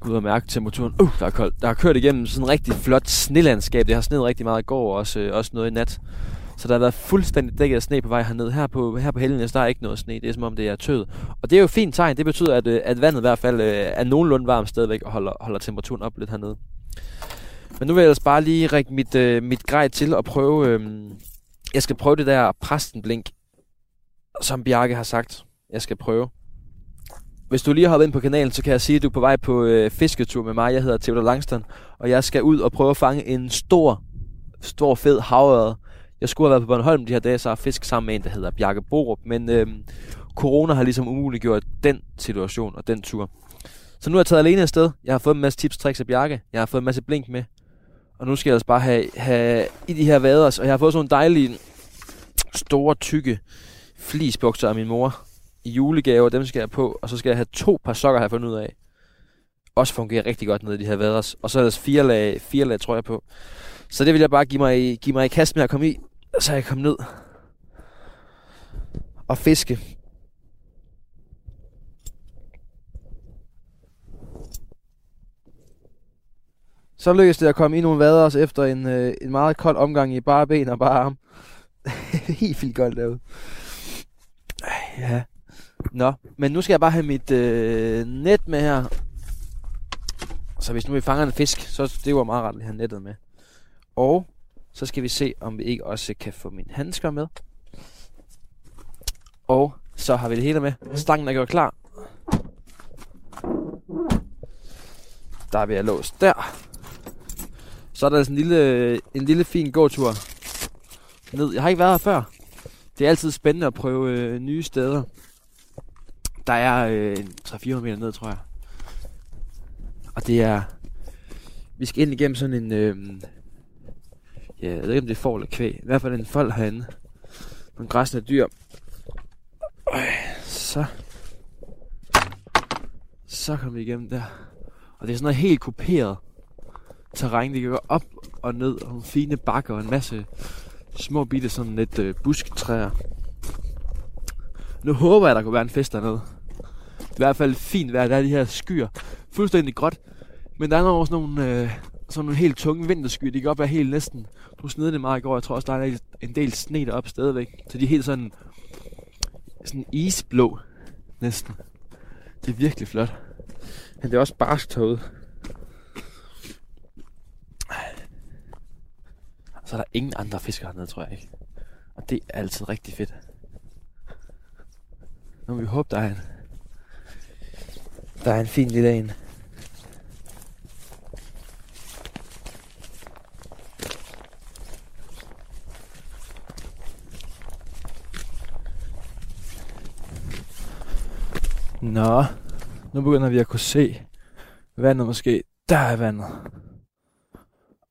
gå ud og mærke temperaturen. Uh, der er koldt. Der har kørt igennem sådan en rigtig flot snelandskab. Det har sneet rigtig meget i går, og også, øh, også noget i nat. Så der har været fuldstændig dækket af sne på vej herned. Her på, her på Helgenes, der er ikke noget sne. Det er som om, det er tøet. Og det er jo et fint tegn. Det betyder, at, øh, at vandet i hvert fald øh, er nogenlunde varmt stadigvæk og holder, holder temperaturen op lidt hernede. Men nu vil jeg ellers bare lige række mit, øh, mit grej til og prøve... Øh, jeg skal prøve det der præstenblink, som Bjarke har sagt, jeg skal prøve. Hvis du lige har hoppet ind på kanalen, så kan jeg sige, at du er på vej på øh, fisketur med mig. Jeg hedder Theodor Langston, og jeg skal ud og prøve at fange en stor, stor fed havørred. Jeg skulle have været på Bornholm de her dage, så har fisk sammen med en, der hedder Bjarke Borup. Men øh, corona har ligesom umuliggjort den situation og den tur. Så nu er jeg taget alene afsted. Jeg har fået en masse tips, tricks af Bjarke. Jeg har fået en masse blink med. Og nu skal jeg altså bare have, have i de her vaders. Og jeg har fået sådan en dejlig store, tykke flisbukser af min mor i julegave, og dem skal jeg på. Og så skal jeg have to par sokker, har jeg fundet ud af. Også fungerer rigtig godt nede i de her vaders. Og så er der altså fire lag, fire lag tror jeg på. Så det vil jeg bare give mig, give mig i kast med at komme i. Så jeg kom ned og fiske. Så lykkedes det at komme i nogle vader også efter en, øh, en meget kold omgang i bare ben og bare arm. Helt vildt koldt derude. Ja. Nå, men nu skal jeg bare have mit øh, net med her. Så hvis nu vi fanger en fisk, så det var meget rart at have nettet med. Og så skal vi se, om vi ikke også kan få mine handsker med. Og så har vi det hele med. Stangen er gjort klar. Der er vi at låst der. Så er der sådan en lille, en lille fin gåtur ned. Jeg har ikke været her før. Det er altid spændende at prøve øh, nye steder. Der er øh, 300-400 meter ned, tror jeg. Og det er... Vi skal ind igennem sådan en... Øh, ja, jeg ved ikke, om det er får eller kvæg. I hvert fald en fold herinde. Nogle græsne dyr. Øh, så... Så kommer vi igennem der. Og det er sådan noget helt kuperet terræn. Det kan gå op og ned, og nogle fine bakker og en masse små bitte sådan lidt øh, busktræer. Nu håber jeg, der kunne være en fest dernede. Det er i hvert fald fint vejr. Der er de her skyer. Fuldstændig gråt. Men der er også nogle, øh, sådan nogle helt tunge vinterskyer. De kan godt være helt næsten... Du snede det meget i går. Jeg tror også, der er en del sne deroppe stadigvæk. Så de er helt sådan... Sådan isblå. Næsten. Det er virkelig flot. Men det er også barskt herude. Så er der ingen andre fiskere hernede, tror jeg ikke. Og det er altid rigtig fedt. Nu må vi håbe, der er en, der er en fin lille en. Nå, nu begynder vi at kunne se vandet måske. Der er vandet.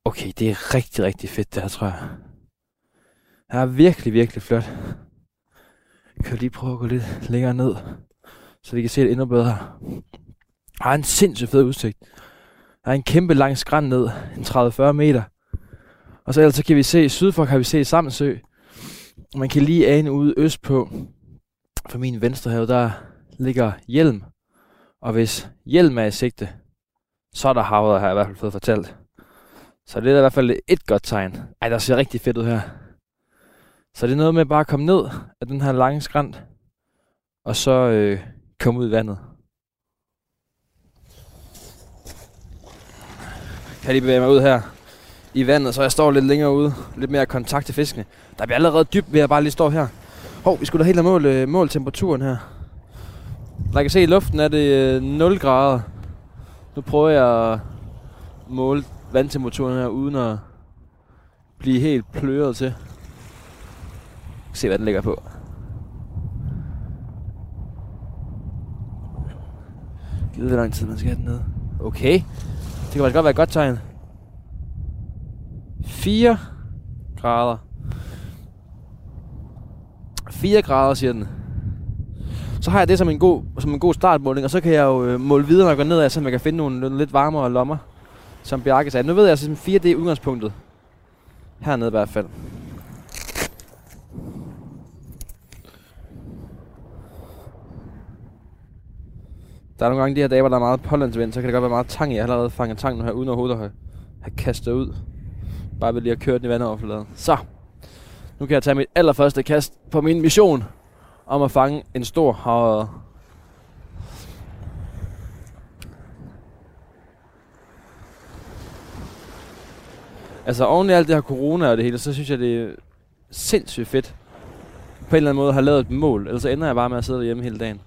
Okay, det er rigtig, rigtig fedt det her, tror jeg. Det er virkelig, virkelig flot. Jeg kan lige prøve at gå lidt længere ned, så vi kan se det endnu bedre. Der er en sindssygt fed udsigt. Der er en kæmpe lang skrænd ned, en 30-40 meter. Og så ellers så kan vi se, syd for kan vi se Samsø. Man kan lige ane ude øst på, for min venstre have, der ligger Hjelm. Og hvis Hjelm er i sigte, så er der havet, har jeg i hvert fald fået fortalt. Så det er i hvert fald et godt tegn. Ej, der ser rigtig fedt ud her. Så det er noget med bare at komme ned af den her lange skrant, og så øh, komme ud i vandet. Kan jeg lige bevæge mig ud her i vandet, så jeg står lidt længere ude. Lidt mere kontakt til fiskene. Der bliver allerede dybt ved at bare lige stå her. Hov, vi skulle da helt have mål, øh, mål temperaturen her. Man kan se i luften er det øh, 0 grader. Nu prøver jeg at måle vandtemperaturen her, uden at blive helt pløret til. Se, hvad den ligger på. Givet, hvor lang tid man skal have den ned. Okay. Det kan faktisk godt være et godt tegn. 4 grader. 4 grader, siger den. Så har jeg det som en god, som en god startmåling, og så kan jeg jo øh, måle videre, når jeg går ned af, så man kan finde nogle lidt varmere lommer som Bjarke sagde. Nu ved jeg altså, at 4D er udgangspunktet. Hernede i hvert fald. Der er nogle gange de her dage, hvor der er meget pollandsvind, så kan det godt være meget tang. Jeg har allerede fanget tang nu her, uden overhovedet at have, have kastet ud. Bare ved lige at køre den i vandoverfladen. Så, nu kan jeg tage mit allerførste kast på min mission om at fange en stor havre. Altså oven i alt det her corona og det hele, så synes jeg, det er sindssygt fedt. På en eller anden måde har lavet et mål, ellers så ender jeg bare med at sidde hjemme hele dagen.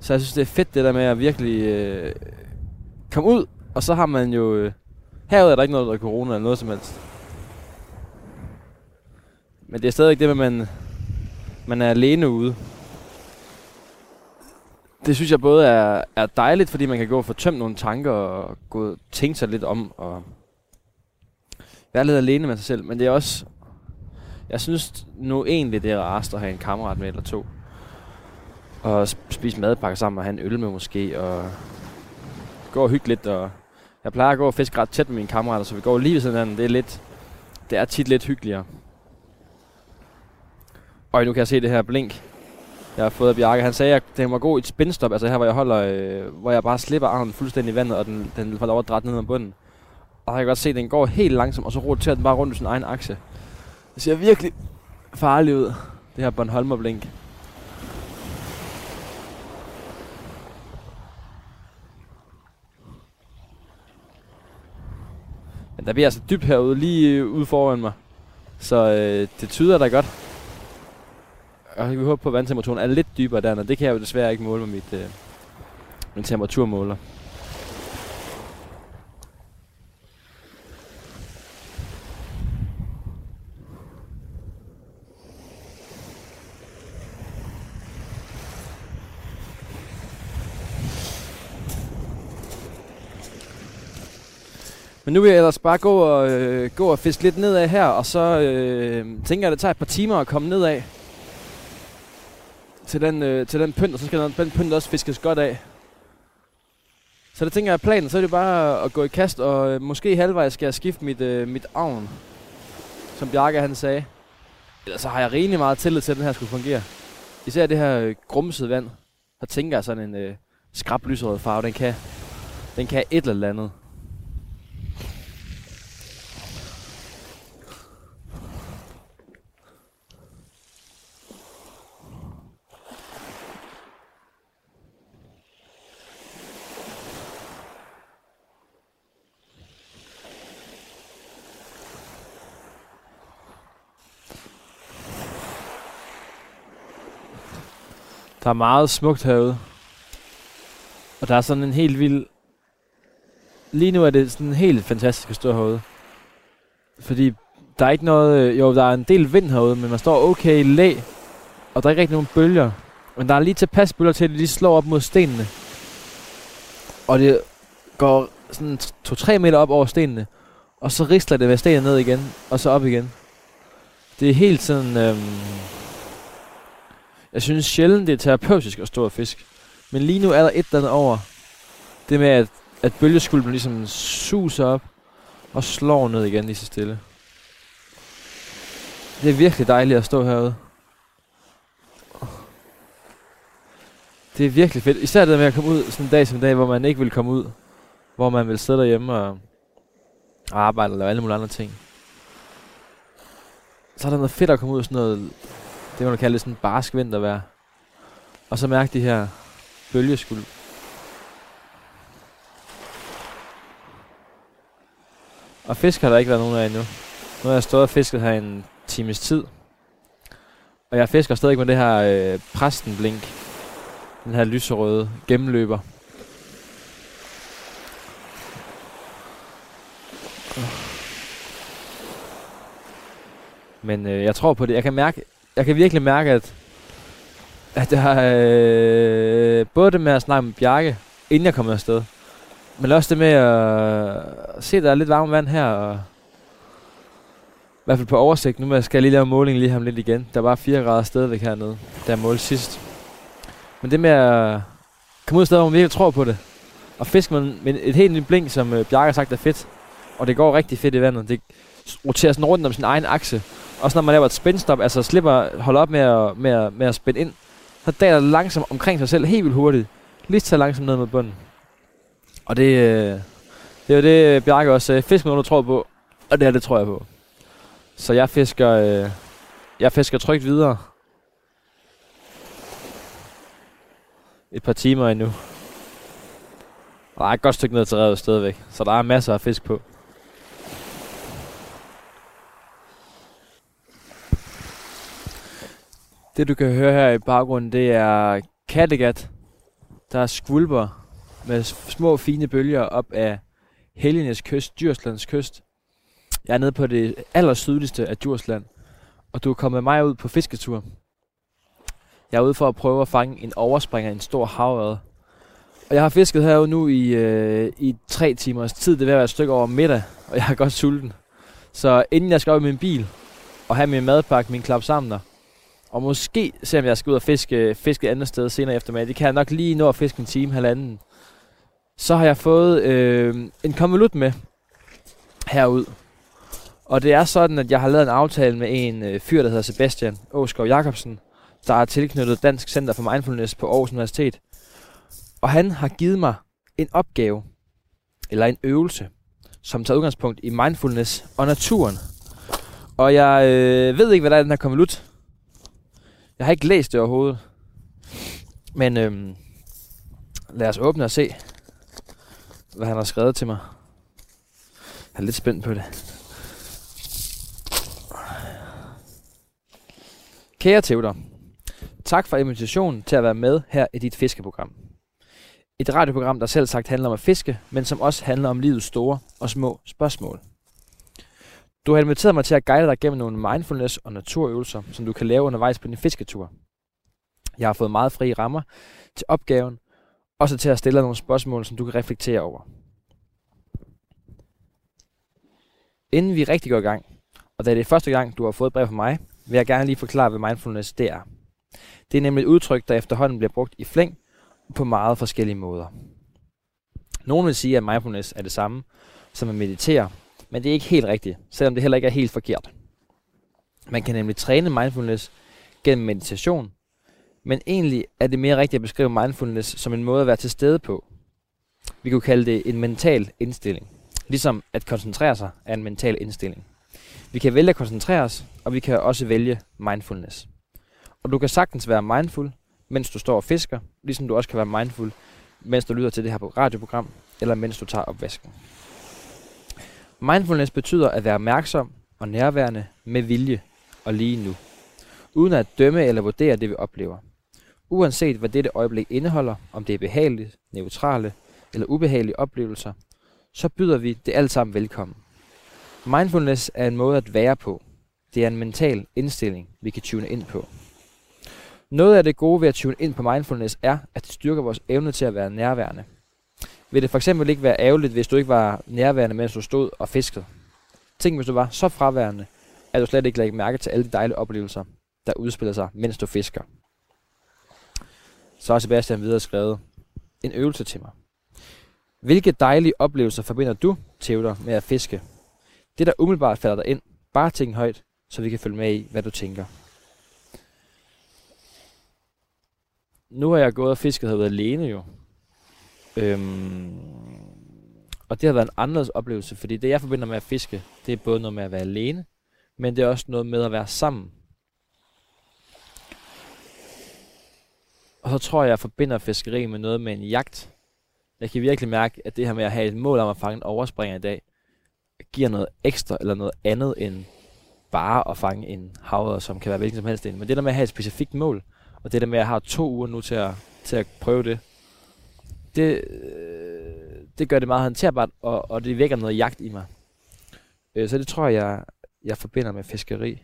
Så jeg synes, det er fedt det der med at virkelig øh, komme ud, og så har man jo... Øh, herude er der ikke noget, der er corona eller noget som helst. Men det er stadig det med, at man, man er alene ude. Det synes jeg både er, er dejligt, fordi man kan gå og få tømt nogle tanker og gå og tænke sig lidt om og være lidt alene med sig selv. Men det er også... Jeg synes nu egentlig, det er rarest at have en kammerat med eller to. Og spise madpakke sammen og have en øl med måske. Og gå og hygge lidt. Og jeg plejer at gå og fiske ret tæt med mine kammerater, så vi går lige ved sådan Det er lidt... Det er tit lidt hyggeligere. Og nu kan jeg se det her blink, jeg har fået af Bjarke. Han sagde, at den var god i et spinstop, altså her, hvor jeg holder, øh, hvor jeg bare slipper armen fuldstændig i vandet, og den, den får lov at ned om bunden. Og jeg kan godt se, at den går helt langsomt, og så roterer den bare rundt i sin egen akse. Det ser virkelig farligt ud, det her Bornholmer blink. Men der bliver altså dybt herude, lige ude foran mig. Så øh, det tyder da godt. Og vi håber på, at vandtemperaturen er lidt dybere der, og det kan jeg jo desværre ikke måle med mit, øh, min temperaturmåler. Men nu vil jeg ellers bare gå og, øh, gå og fiske lidt nedad her, og så øh, tænker jeg, at det tager et par timer at komme nedad til den, øh, til den pynt, og så skal den pynt også fiskes godt af. Så det tænker jeg planen, så er det bare at gå i kast, og øh, måske halvvejs skal jeg skifte mit, øh, mit avn, som Bjarke han sagde. Ellers så har jeg rimelig meget tillid til, at den her skulle fungere. Især det her øh, grumsede vand, der tænker jeg sådan en øh, skrab lyserød farve, den kan, den kan et eller andet. Der er meget smukt herude. Og der er sådan en helt vild... Lige nu er det sådan helt fantastisk at stå herude. Fordi der er ikke noget... Øh, jo, der er en del vind herude, men man står okay i læ. Og der er ikke rigtig nogen bølger. Men der er lige tilpas bølger til, at de lige slår op mod stenene. Og det går sådan 2-3 meter op over stenene. Og så risler det ved stenene ned igen. Og så op igen. Det er helt sådan... Øhm, jeg synes sjældent, det er terapeutisk at stå og fisk. Men lige nu er der et eller andet over. Det med, at, at bølgeskulpen ligesom suser op og slår ned igen lige så stille. Det er virkelig dejligt at stå herude. Det er virkelig fedt. Især det med at komme ud sådan en dag som en dag, hvor man ikke vil komme ud. Hvor man vil sidde derhjemme og arbejde eller alle mulige andre ting. Så er der noget fedt at komme ud sådan noget det kan man kalde det sådan barsk vintervejr. Og så mærke de her bølgeskuld. Og fisk har der ikke været nogen af endnu. Nu har jeg stået og fisket her en times tid. Og jeg fisker stadig med det her øh, præstenblink. Den her lyserøde gennemløber. Men øh, jeg tror på det. Jeg kan mærke, jeg kan virkelig mærke, at, at jeg har øh, både det med at snakke med Bjarke, inden jeg kommer afsted, men også det med at se, at der er lidt varmt vand her, og i hvert fald på oversigt. Nu skal jeg lige lave måling lige ham lidt igen. Der var 4 grader stadigvæk hernede, da jeg målte sidst. Men det med at komme ud af stedet, hvor man virkelig tror på det, og fiske med, et helt nyt blink, som øh, Bjarke har sagt er fedt, og det går rigtig fedt i vandet. Det roterer sådan rundt om sin egen akse, også når man laver et spændstop, altså slipper, holder op med at, med, at, med at spænde ind, så daler det langsomt omkring sig selv helt vildt hurtigt. Lige så langsomt ned mod bunden. Og det, øh, det er jo det, Bjarke også sagde. Fisk noget, du tror på. Og det er det, tror jeg på. Så jeg fisker, øh, jeg fisker trygt videre. Et par timer endnu. Og der er et godt stykke ned til revet stadigvæk. Så der er masser af fisk på. Det du kan høre her i baggrunden, det er Kattegat. Der skvulper med små fine bølger op af Helgenes kyst, Djurslands kyst. Jeg er nede på det allersydligste af Djursland, og du er kommet mig ud på fisketur. Jeg er ude for at prøve at fange en overspringer, en stor havørred. Og jeg har fisket herude nu i, øh, i tre timers tid. Det er ved at være et stykke over middag, og jeg er godt sulten. Så inden jeg skal op i min bil og have min madpakke, min klap sammen der, og måske se om jeg skal ud og fiske, fiske et andet sted senere efter Det kan jeg nok lige nå at fiske en time, halvanden. Så har jeg fået øh, en konvolut med herud. Og det er sådan, at jeg har lavet en aftale med en øh, fyr, der hedder Sebastian Åskov Jacobsen, der er tilknyttet Dansk Center for Mindfulness på Aarhus Universitet. Og han har givet mig en opgave, eller en øvelse, som tager udgangspunkt i mindfulness og naturen. Og jeg øh, ved ikke, hvad der er den her konvolut. Jeg har ikke læst det overhovedet. Men øhm, lad os åbne og se, hvad han har skrevet til mig. Jeg er lidt spændt på det. Kære Theodor, tak for invitationen til at være med her i dit fiskeprogram. Et radioprogram, der selv sagt handler om at fiske, men som også handler om livets store og små spørgsmål. Du har inviteret mig til at guide dig gennem nogle mindfulness- og naturøvelser, som du kan lave undervejs på din fisketur. Jeg har fået meget frie rammer til opgaven, også til at stille dig nogle spørgsmål, som du kan reflektere over. Inden vi rigtig går i gang, og da det er første gang, du har fået et brev fra mig, vil jeg gerne lige forklare, hvad mindfulness det er. Det er nemlig et udtryk, der efterhånden bliver brugt i flæng på meget forskellige måder. Nogle vil sige, at mindfulness er det samme som at meditere, men det er ikke helt rigtigt, selvom det heller ikke er helt forkert. Man kan nemlig træne mindfulness gennem meditation, men egentlig er det mere rigtigt at beskrive mindfulness som en måde at være til stede på. Vi kunne kalde det en mental indstilling. Ligesom at koncentrere sig er en mental indstilling. Vi kan vælge at koncentrere os, og vi kan også vælge mindfulness. Og du kan sagtens være mindful, mens du står og fisker, ligesom du også kan være mindful, mens du lytter til det her radioprogram, eller mens du tager opvasken. Mindfulness betyder at være opmærksom og nærværende med vilje og lige nu, uden at dømme eller vurdere det, vi oplever. Uanset hvad dette øjeblik indeholder, om det er behageligt, neutrale eller ubehagelige oplevelser, så byder vi det alt sammen velkommen. Mindfulness er en måde at være på. Det er en mental indstilling, vi kan tune ind på. Noget af det gode ved at tune ind på mindfulness er, at det styrker vores evne til at være nærværende. Vil det for eksempel ikke være ærgerligt, hvis du ikke var nærværende, mens du stod og fiskede? Tænk, hvis du var så fraværende, at du slet ikke lagde mærke til alle de dejlige oplevelser, der udspiller sig, mens du fisker. Så har Sebastian videre skrevet en øvelse til mig. Hvilke dejlige oplevelser forbinder du, Theodor, med at fiske? Det, der umiddelbart falder dig ind, bare tænk højt, så vi kan følge med i, hvad du tænker. Nu har jeg gået og fisket herude alene jo. Øhm, og det har været en anderledes oplevelse, fordi det jeg forbinder med at fiske, det er både noget med at være alene, men det er også noget med at være sammen. Og så tror jeg, jeg forbinder fiskeri med noget med en jagt. Jeg kan virkelig mærke, at det her med at have et mål om at fange en overspringer i dag, giver noget ekstra eller noget andet end bare at fange en havre, som kan være hvilken som helst en. Men det der med at have et specifikt mål, og det der med at jeg har to uger nu til at, til at prøve det, det, øh, det gør det meget håndterbart, og, og det vækker noget jagt i mig. Øh, så det tror jeg, jeg, jeg forbinder med fiskeri.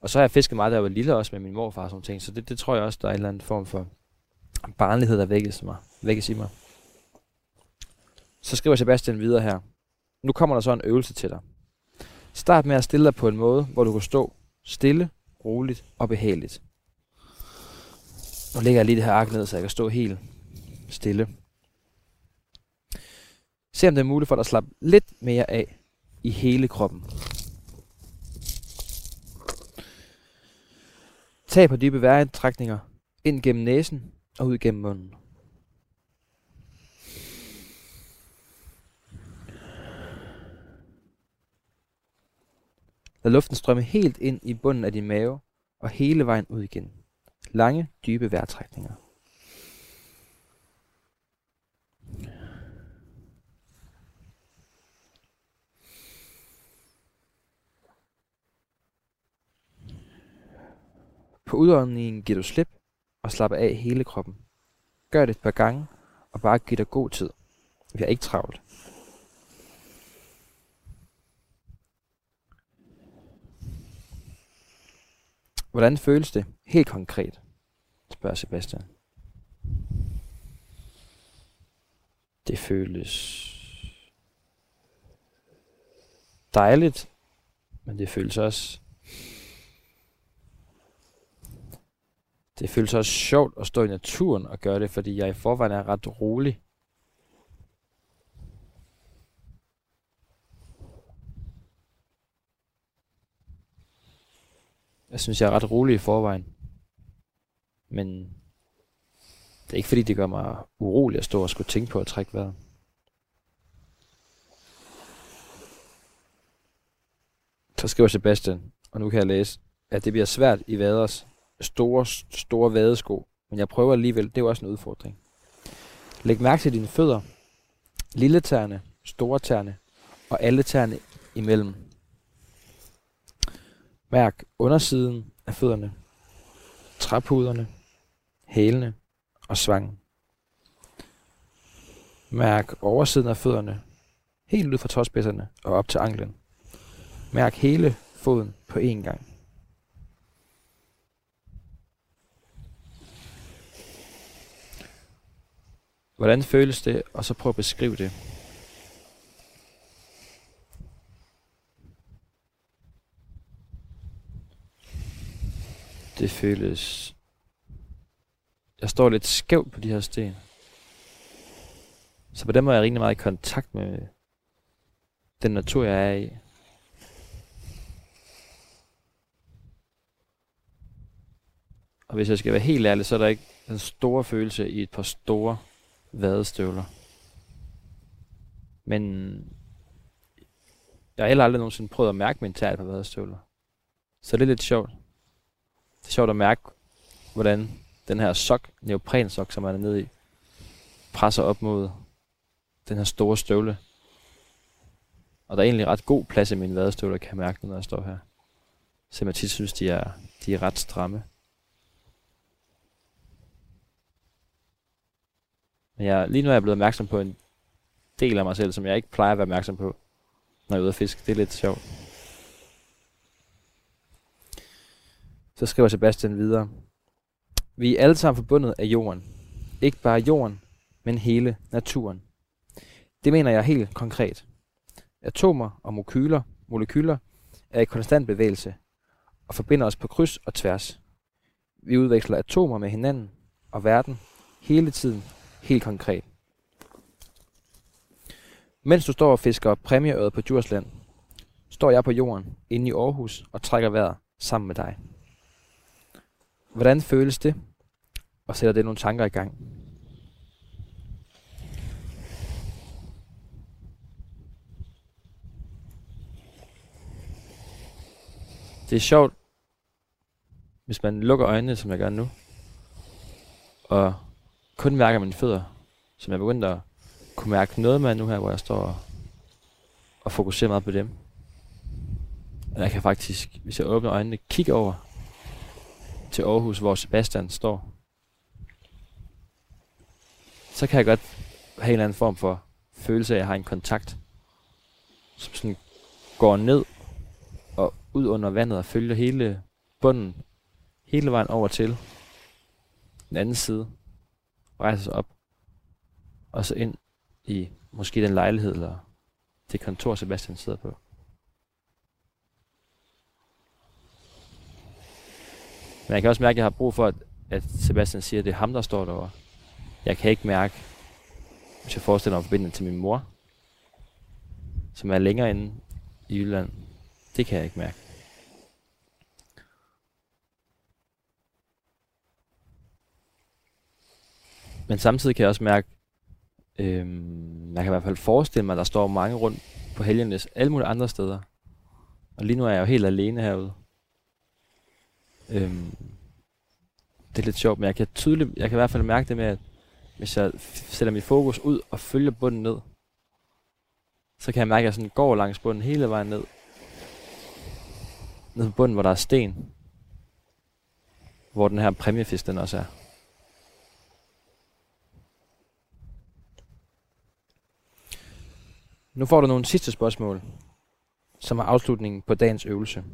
Og så har jeg fisket meget, da jeg var lille også med min morfar og sådan ting, så det, det tror jeg også, der er en eller anden form for barnlighed, der vækkes, mig, vækkes i mig. Så skriver Sebastian videre her. Nu kommer der så en øvelse til dig. Start med at stille dig på en måde, hvor du kan stå stille, roligt og behageligt. Nu lægger jeg lige det her ark ned, så jeg kan stå helt stille. Se om det er muligt for dig at slappe lidt mere af i hele kroppen. Tag på dybe vejrindtrækninger Ind gennem næsen og ud gennem munden. Lad luften strømme helt ind i bunden af din mave og hele vejen ud igen. Lange, dybe vejrtrækninger. På udåndingen giver du slip og slapper af hele kroppen. Gør det et par gange, og bare giv dig god tid. Vi har ikke travlt. Hvordan føles det helt konkret? spørger Sebastian. Det føles dejligt, men det føles også det føles også sjovt at stå i naturen og gøre det, fordi jeg i forvejen er ret rolig. Jeg synes, jeg er ret rolig i forvejen. Men det er ikke fordi, det gør mig urolig at stå og skulle tænke på at trække vejret. Så skriver Sebastian, og nu kan jeg læse, at det bliver svært i vaders store, store vadesko, men jeg prøver alligevel, det er jo også en udfordring. Læg mærke til dine fødder, lille tærne, store tærne og alle tærne imellem. Mærk undersiden af fødderne, træpuderne, hælene og svangen. Mærk oversiden af fødderne, helt ud fra tåspidserne og op til anklen. Mærk hele foden på én gang. Hvordan føles det? Og så prøv at beskrive det. Det føles... Jeg står lidt skævt på de her sten. Så på den måde er jeg rigtig meget i kontakt med den natur, jeg er i. Og hvis jeg skal være helt ærlig, så er der ikke den store følelse i et par store vadestøvler. Men jeg har heller aldrig nogensinde prøvet at mærke min tær på vadestøvler. Så det er lidt sjovt. Det er sjovt at mærke, hvordan den her sok, neoprensok, som man er nede i, presser op mod den her store støvle. Og der er egentlig ret god plads i mine vadestøvler, kan jeg mærke, når jeg står her. Så jeg tit synes, de er, de er ret stramme. Men jeg, lige nu er jeg blevet opmærksom på en del af mig selv, som jeg ikke plejer at være opmærksom på, når jeg er ude at fiske. Det er lidt sjovt. Så skriver Sebastian videre. Vi er alle sammen forbundet af jorden. Ikke bare jorden, men hele naturen. Det mener jeg helt konkret. Atomer og molekyler, molekyler er i konstant bevægelse og forbinder os på kryds og tværs. Vi udveksler atomer med hinanden og verden hele tiden helt konkret. Mens du står og fisker præmieøret på Djursland, står jeg på jorden inde i Aarhus og trækker vejret sammen med dig. Hvordan føles det? Og sætter det nogle tanker i gang? Det er sjovt, hvis man lukker øjnene, som jeg gør nu, og kun mærker mine fødder, som jeg begyndte at kunne mærke noget med nu her, hvor jeg står og, og fokuserer meget på dem. Og jeg kan faktisk, hvis jeg åbner øjnene, kigge over til Aarhus, hvor Sebastian står. Så kan jeg godt have en eller anden form for følelse af, at jeg har en kontakt, som sådan går ned og ud under vandet og følger hele bunden, hele vejen over til den anden side rejser sig op, og så ind i måske den lejlighed, eller det kontor, Sebastian sidder på. Men jeg kan også mærke, at jeg har brug for, at, Sebastian siger, at det er ham, der står derovre. Jeg kan ikke mærke, hvis jeg forestiller mig forbindelsen til min mor, som er længere inde i Jylland. Det kan jeg ikke mærke. Men samtidig kan jeg også mærke, øhm, jeg kan i hvert fald forestille mig, at der står mange rundt på helgenes alle mulige andre steder. Og lige nu er jeg jo helt alene herude. Øhm, det er lidt sjovt, men jeg kan tydeligt, jeg kan i hvert fald mærke det med, at hvis jeg sætter mit fokus ud og følger bunden ned, så kan jeg mærke, at jeg sådan går langs bunden hele vejen ned. Ned på bunden, hvor der er sten. Hvor den her præmiefisk, den også er. Nu får du nogle sidste spørgsmål, som er afslutningen på dagens øvelse.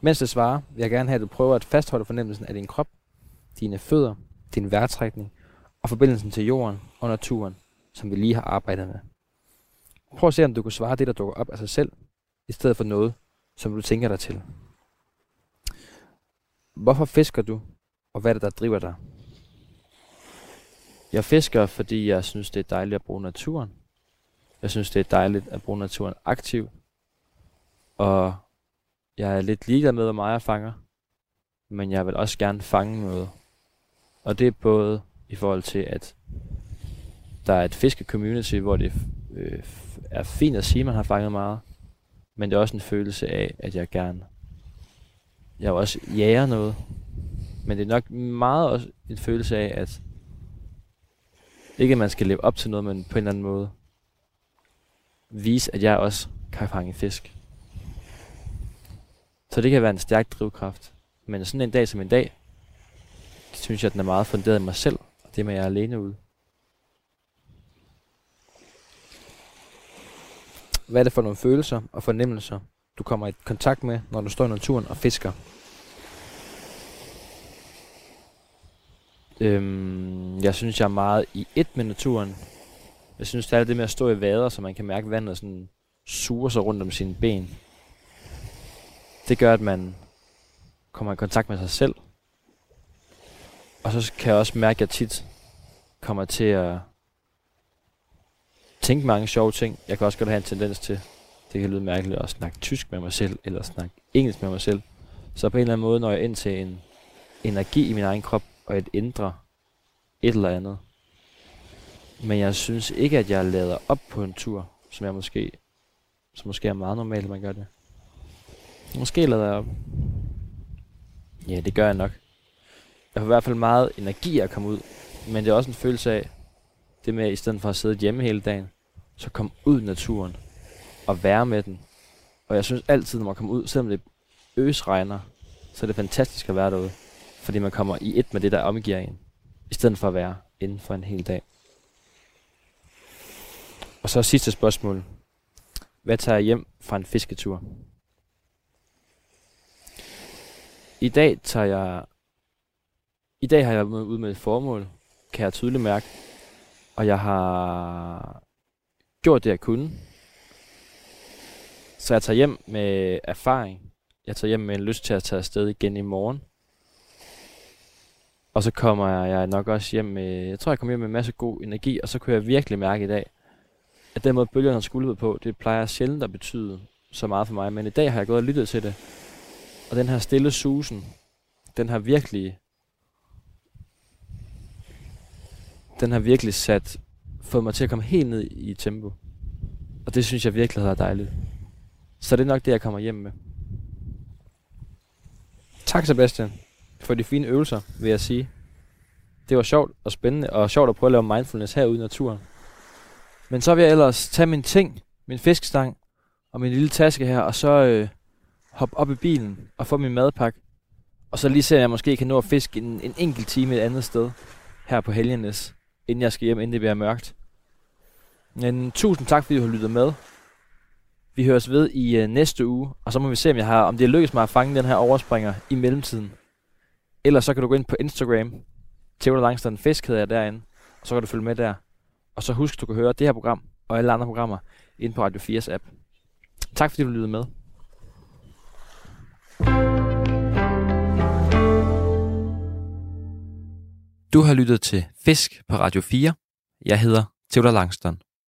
Mens det svarer, vil jeg gerne have, at du prøver at fastholde fornemmelsen af din krop, dine fødder, din vejrtrækning og forbindelsen til jorden og naturen, som vi lige har arbejdet med. Prøv at se, om du kan svare det, der dukker op af sig selv, i stedet for noget, som du tænker dig til. Hvorfor fisker du, og hvad er det, der driver dig? Jeg fisker, fordi jeg synes, det er dejligt at bruge naturen. Jeg synes, det er dejligt at bruge naturen aktivt. Og jeg er lidt ligeglad med, hvor meget jeg fanger. Men jeg vil også gerne fange noget. Og det er både i forhold til, at der er et fiske-community, hvor det øh, er fint at sige, at man har fanget meget. Men det er også en følelse af, at jeg gerne... Jeg også jager noget. Men det er nok meget også en følelse af, at ikke at man skal leve op til noget, men på en eller anden måde vise, at jeg også kan fange fisk. Så det kan være en stærk drivkraft. Men sådan en dag som en dag, synes jeg, at den er meget funderet i mig selv, og det med, at jeg er alene ude. Hvad er det for nogle følelser og fornemmelser, du kommer i kontakt med, når du står i naturen og fisker? Øhm, jeg synes, jeg er meget i et med naturen. Jeg synes, det er det med at stå i vader, så man kan mærke vandet sådan suger sig rundt om sine ben. Det gør, at man kommer i kontakt med sig selv. Og så kan jeg også mærke, at jeg tit kommer til at tænke mange sjove ting. Jeg kan også godt have en tendens til, det kan lyde mærkeligt, at snakke tysk med mig selv, eller snakke engelsk med mig selv. Så på en eller anden måde når jeg ind til en energi i min egen krop, og et indre et eller andet. Men jeg synes ikke, at jeg lader op på en tur, som jeg måske, som måske er meget normalt, at man gør det. Måske lader jeg op. Ja, det gør jeg nok. Jeg har i hvert fald meget energi at komme ud, men det er også en følelse af, det med, at i stedet for at sidde hjemme hele dagen, så kom ud i naturen og være med den. Og jeg synes altid, når man kommer ud, selvom det øsregner, så er det fantastisk at være derude. Fordi man kommer i et med det, der omgiver en. I stedet for at være inden for en hel dag. Og så sidste spørgsmål. Hvad tager jeg hjem fra en fisketur? I dag tager jeg... I dag har jeg været ud med et formål, kan jeg tydeligt mærke. Og jeg har gjort det, jeg kunne. Så jeg tager hjem med erfaring. Jeg tager hjem med en lyst til at tage afsted igen i morgen. Og så kommer jeg nok også hjem med, jeg tror jeg kommer hjem med en masse god energi, og så kunne jeg virkelig mærke i dag, at den måde bølgerne har skuldret på, det plejer sjældent at betyde så meget for mig, men i dag har jeg gået og lyttet til det. Og den her stille susen, den har virkelig, den har virkelig sat, fået mig til at komme helt ned i tempo. Og det synes jeg virkelig har været dejligt. Så det er nok det, jeg kommer hjem med. Tak Sebastian for de fine øvelser, vil jeg sige. Det var sjovt og spændende, og sjovt at prøve at lave mindfulness herude i naturen. Men så vil jeg ellers tage min ting, min fiskestang og min lille taske her, og så øh, hoppe op i bilen og få min madpakke. Og så lige se, at jeg måske kan nå at fiske en, en enkelt time et andet sted her på Helgenes, inden jeg skal hjem, inden det bliver mørkt. Men tusind tak, fordi du har lyttet med. Vi høres ved i øh, næste uge, og så må vi se, om, jeg har, om det er lykkedes mig at fange den her overspringer i mellemtiden. Ellers så kan du gå ind på Instagram. Theodor Langstrand Fisk hedder jeg derinde. Og så kan du følge med der. Og så husk, du kan høre det her program og alle andre programmer ind på Radio 4's app. Tak fordi du lyttede med. Du har lyttet til Fisk på Radio 4. Jeg hedder Theodor Langston.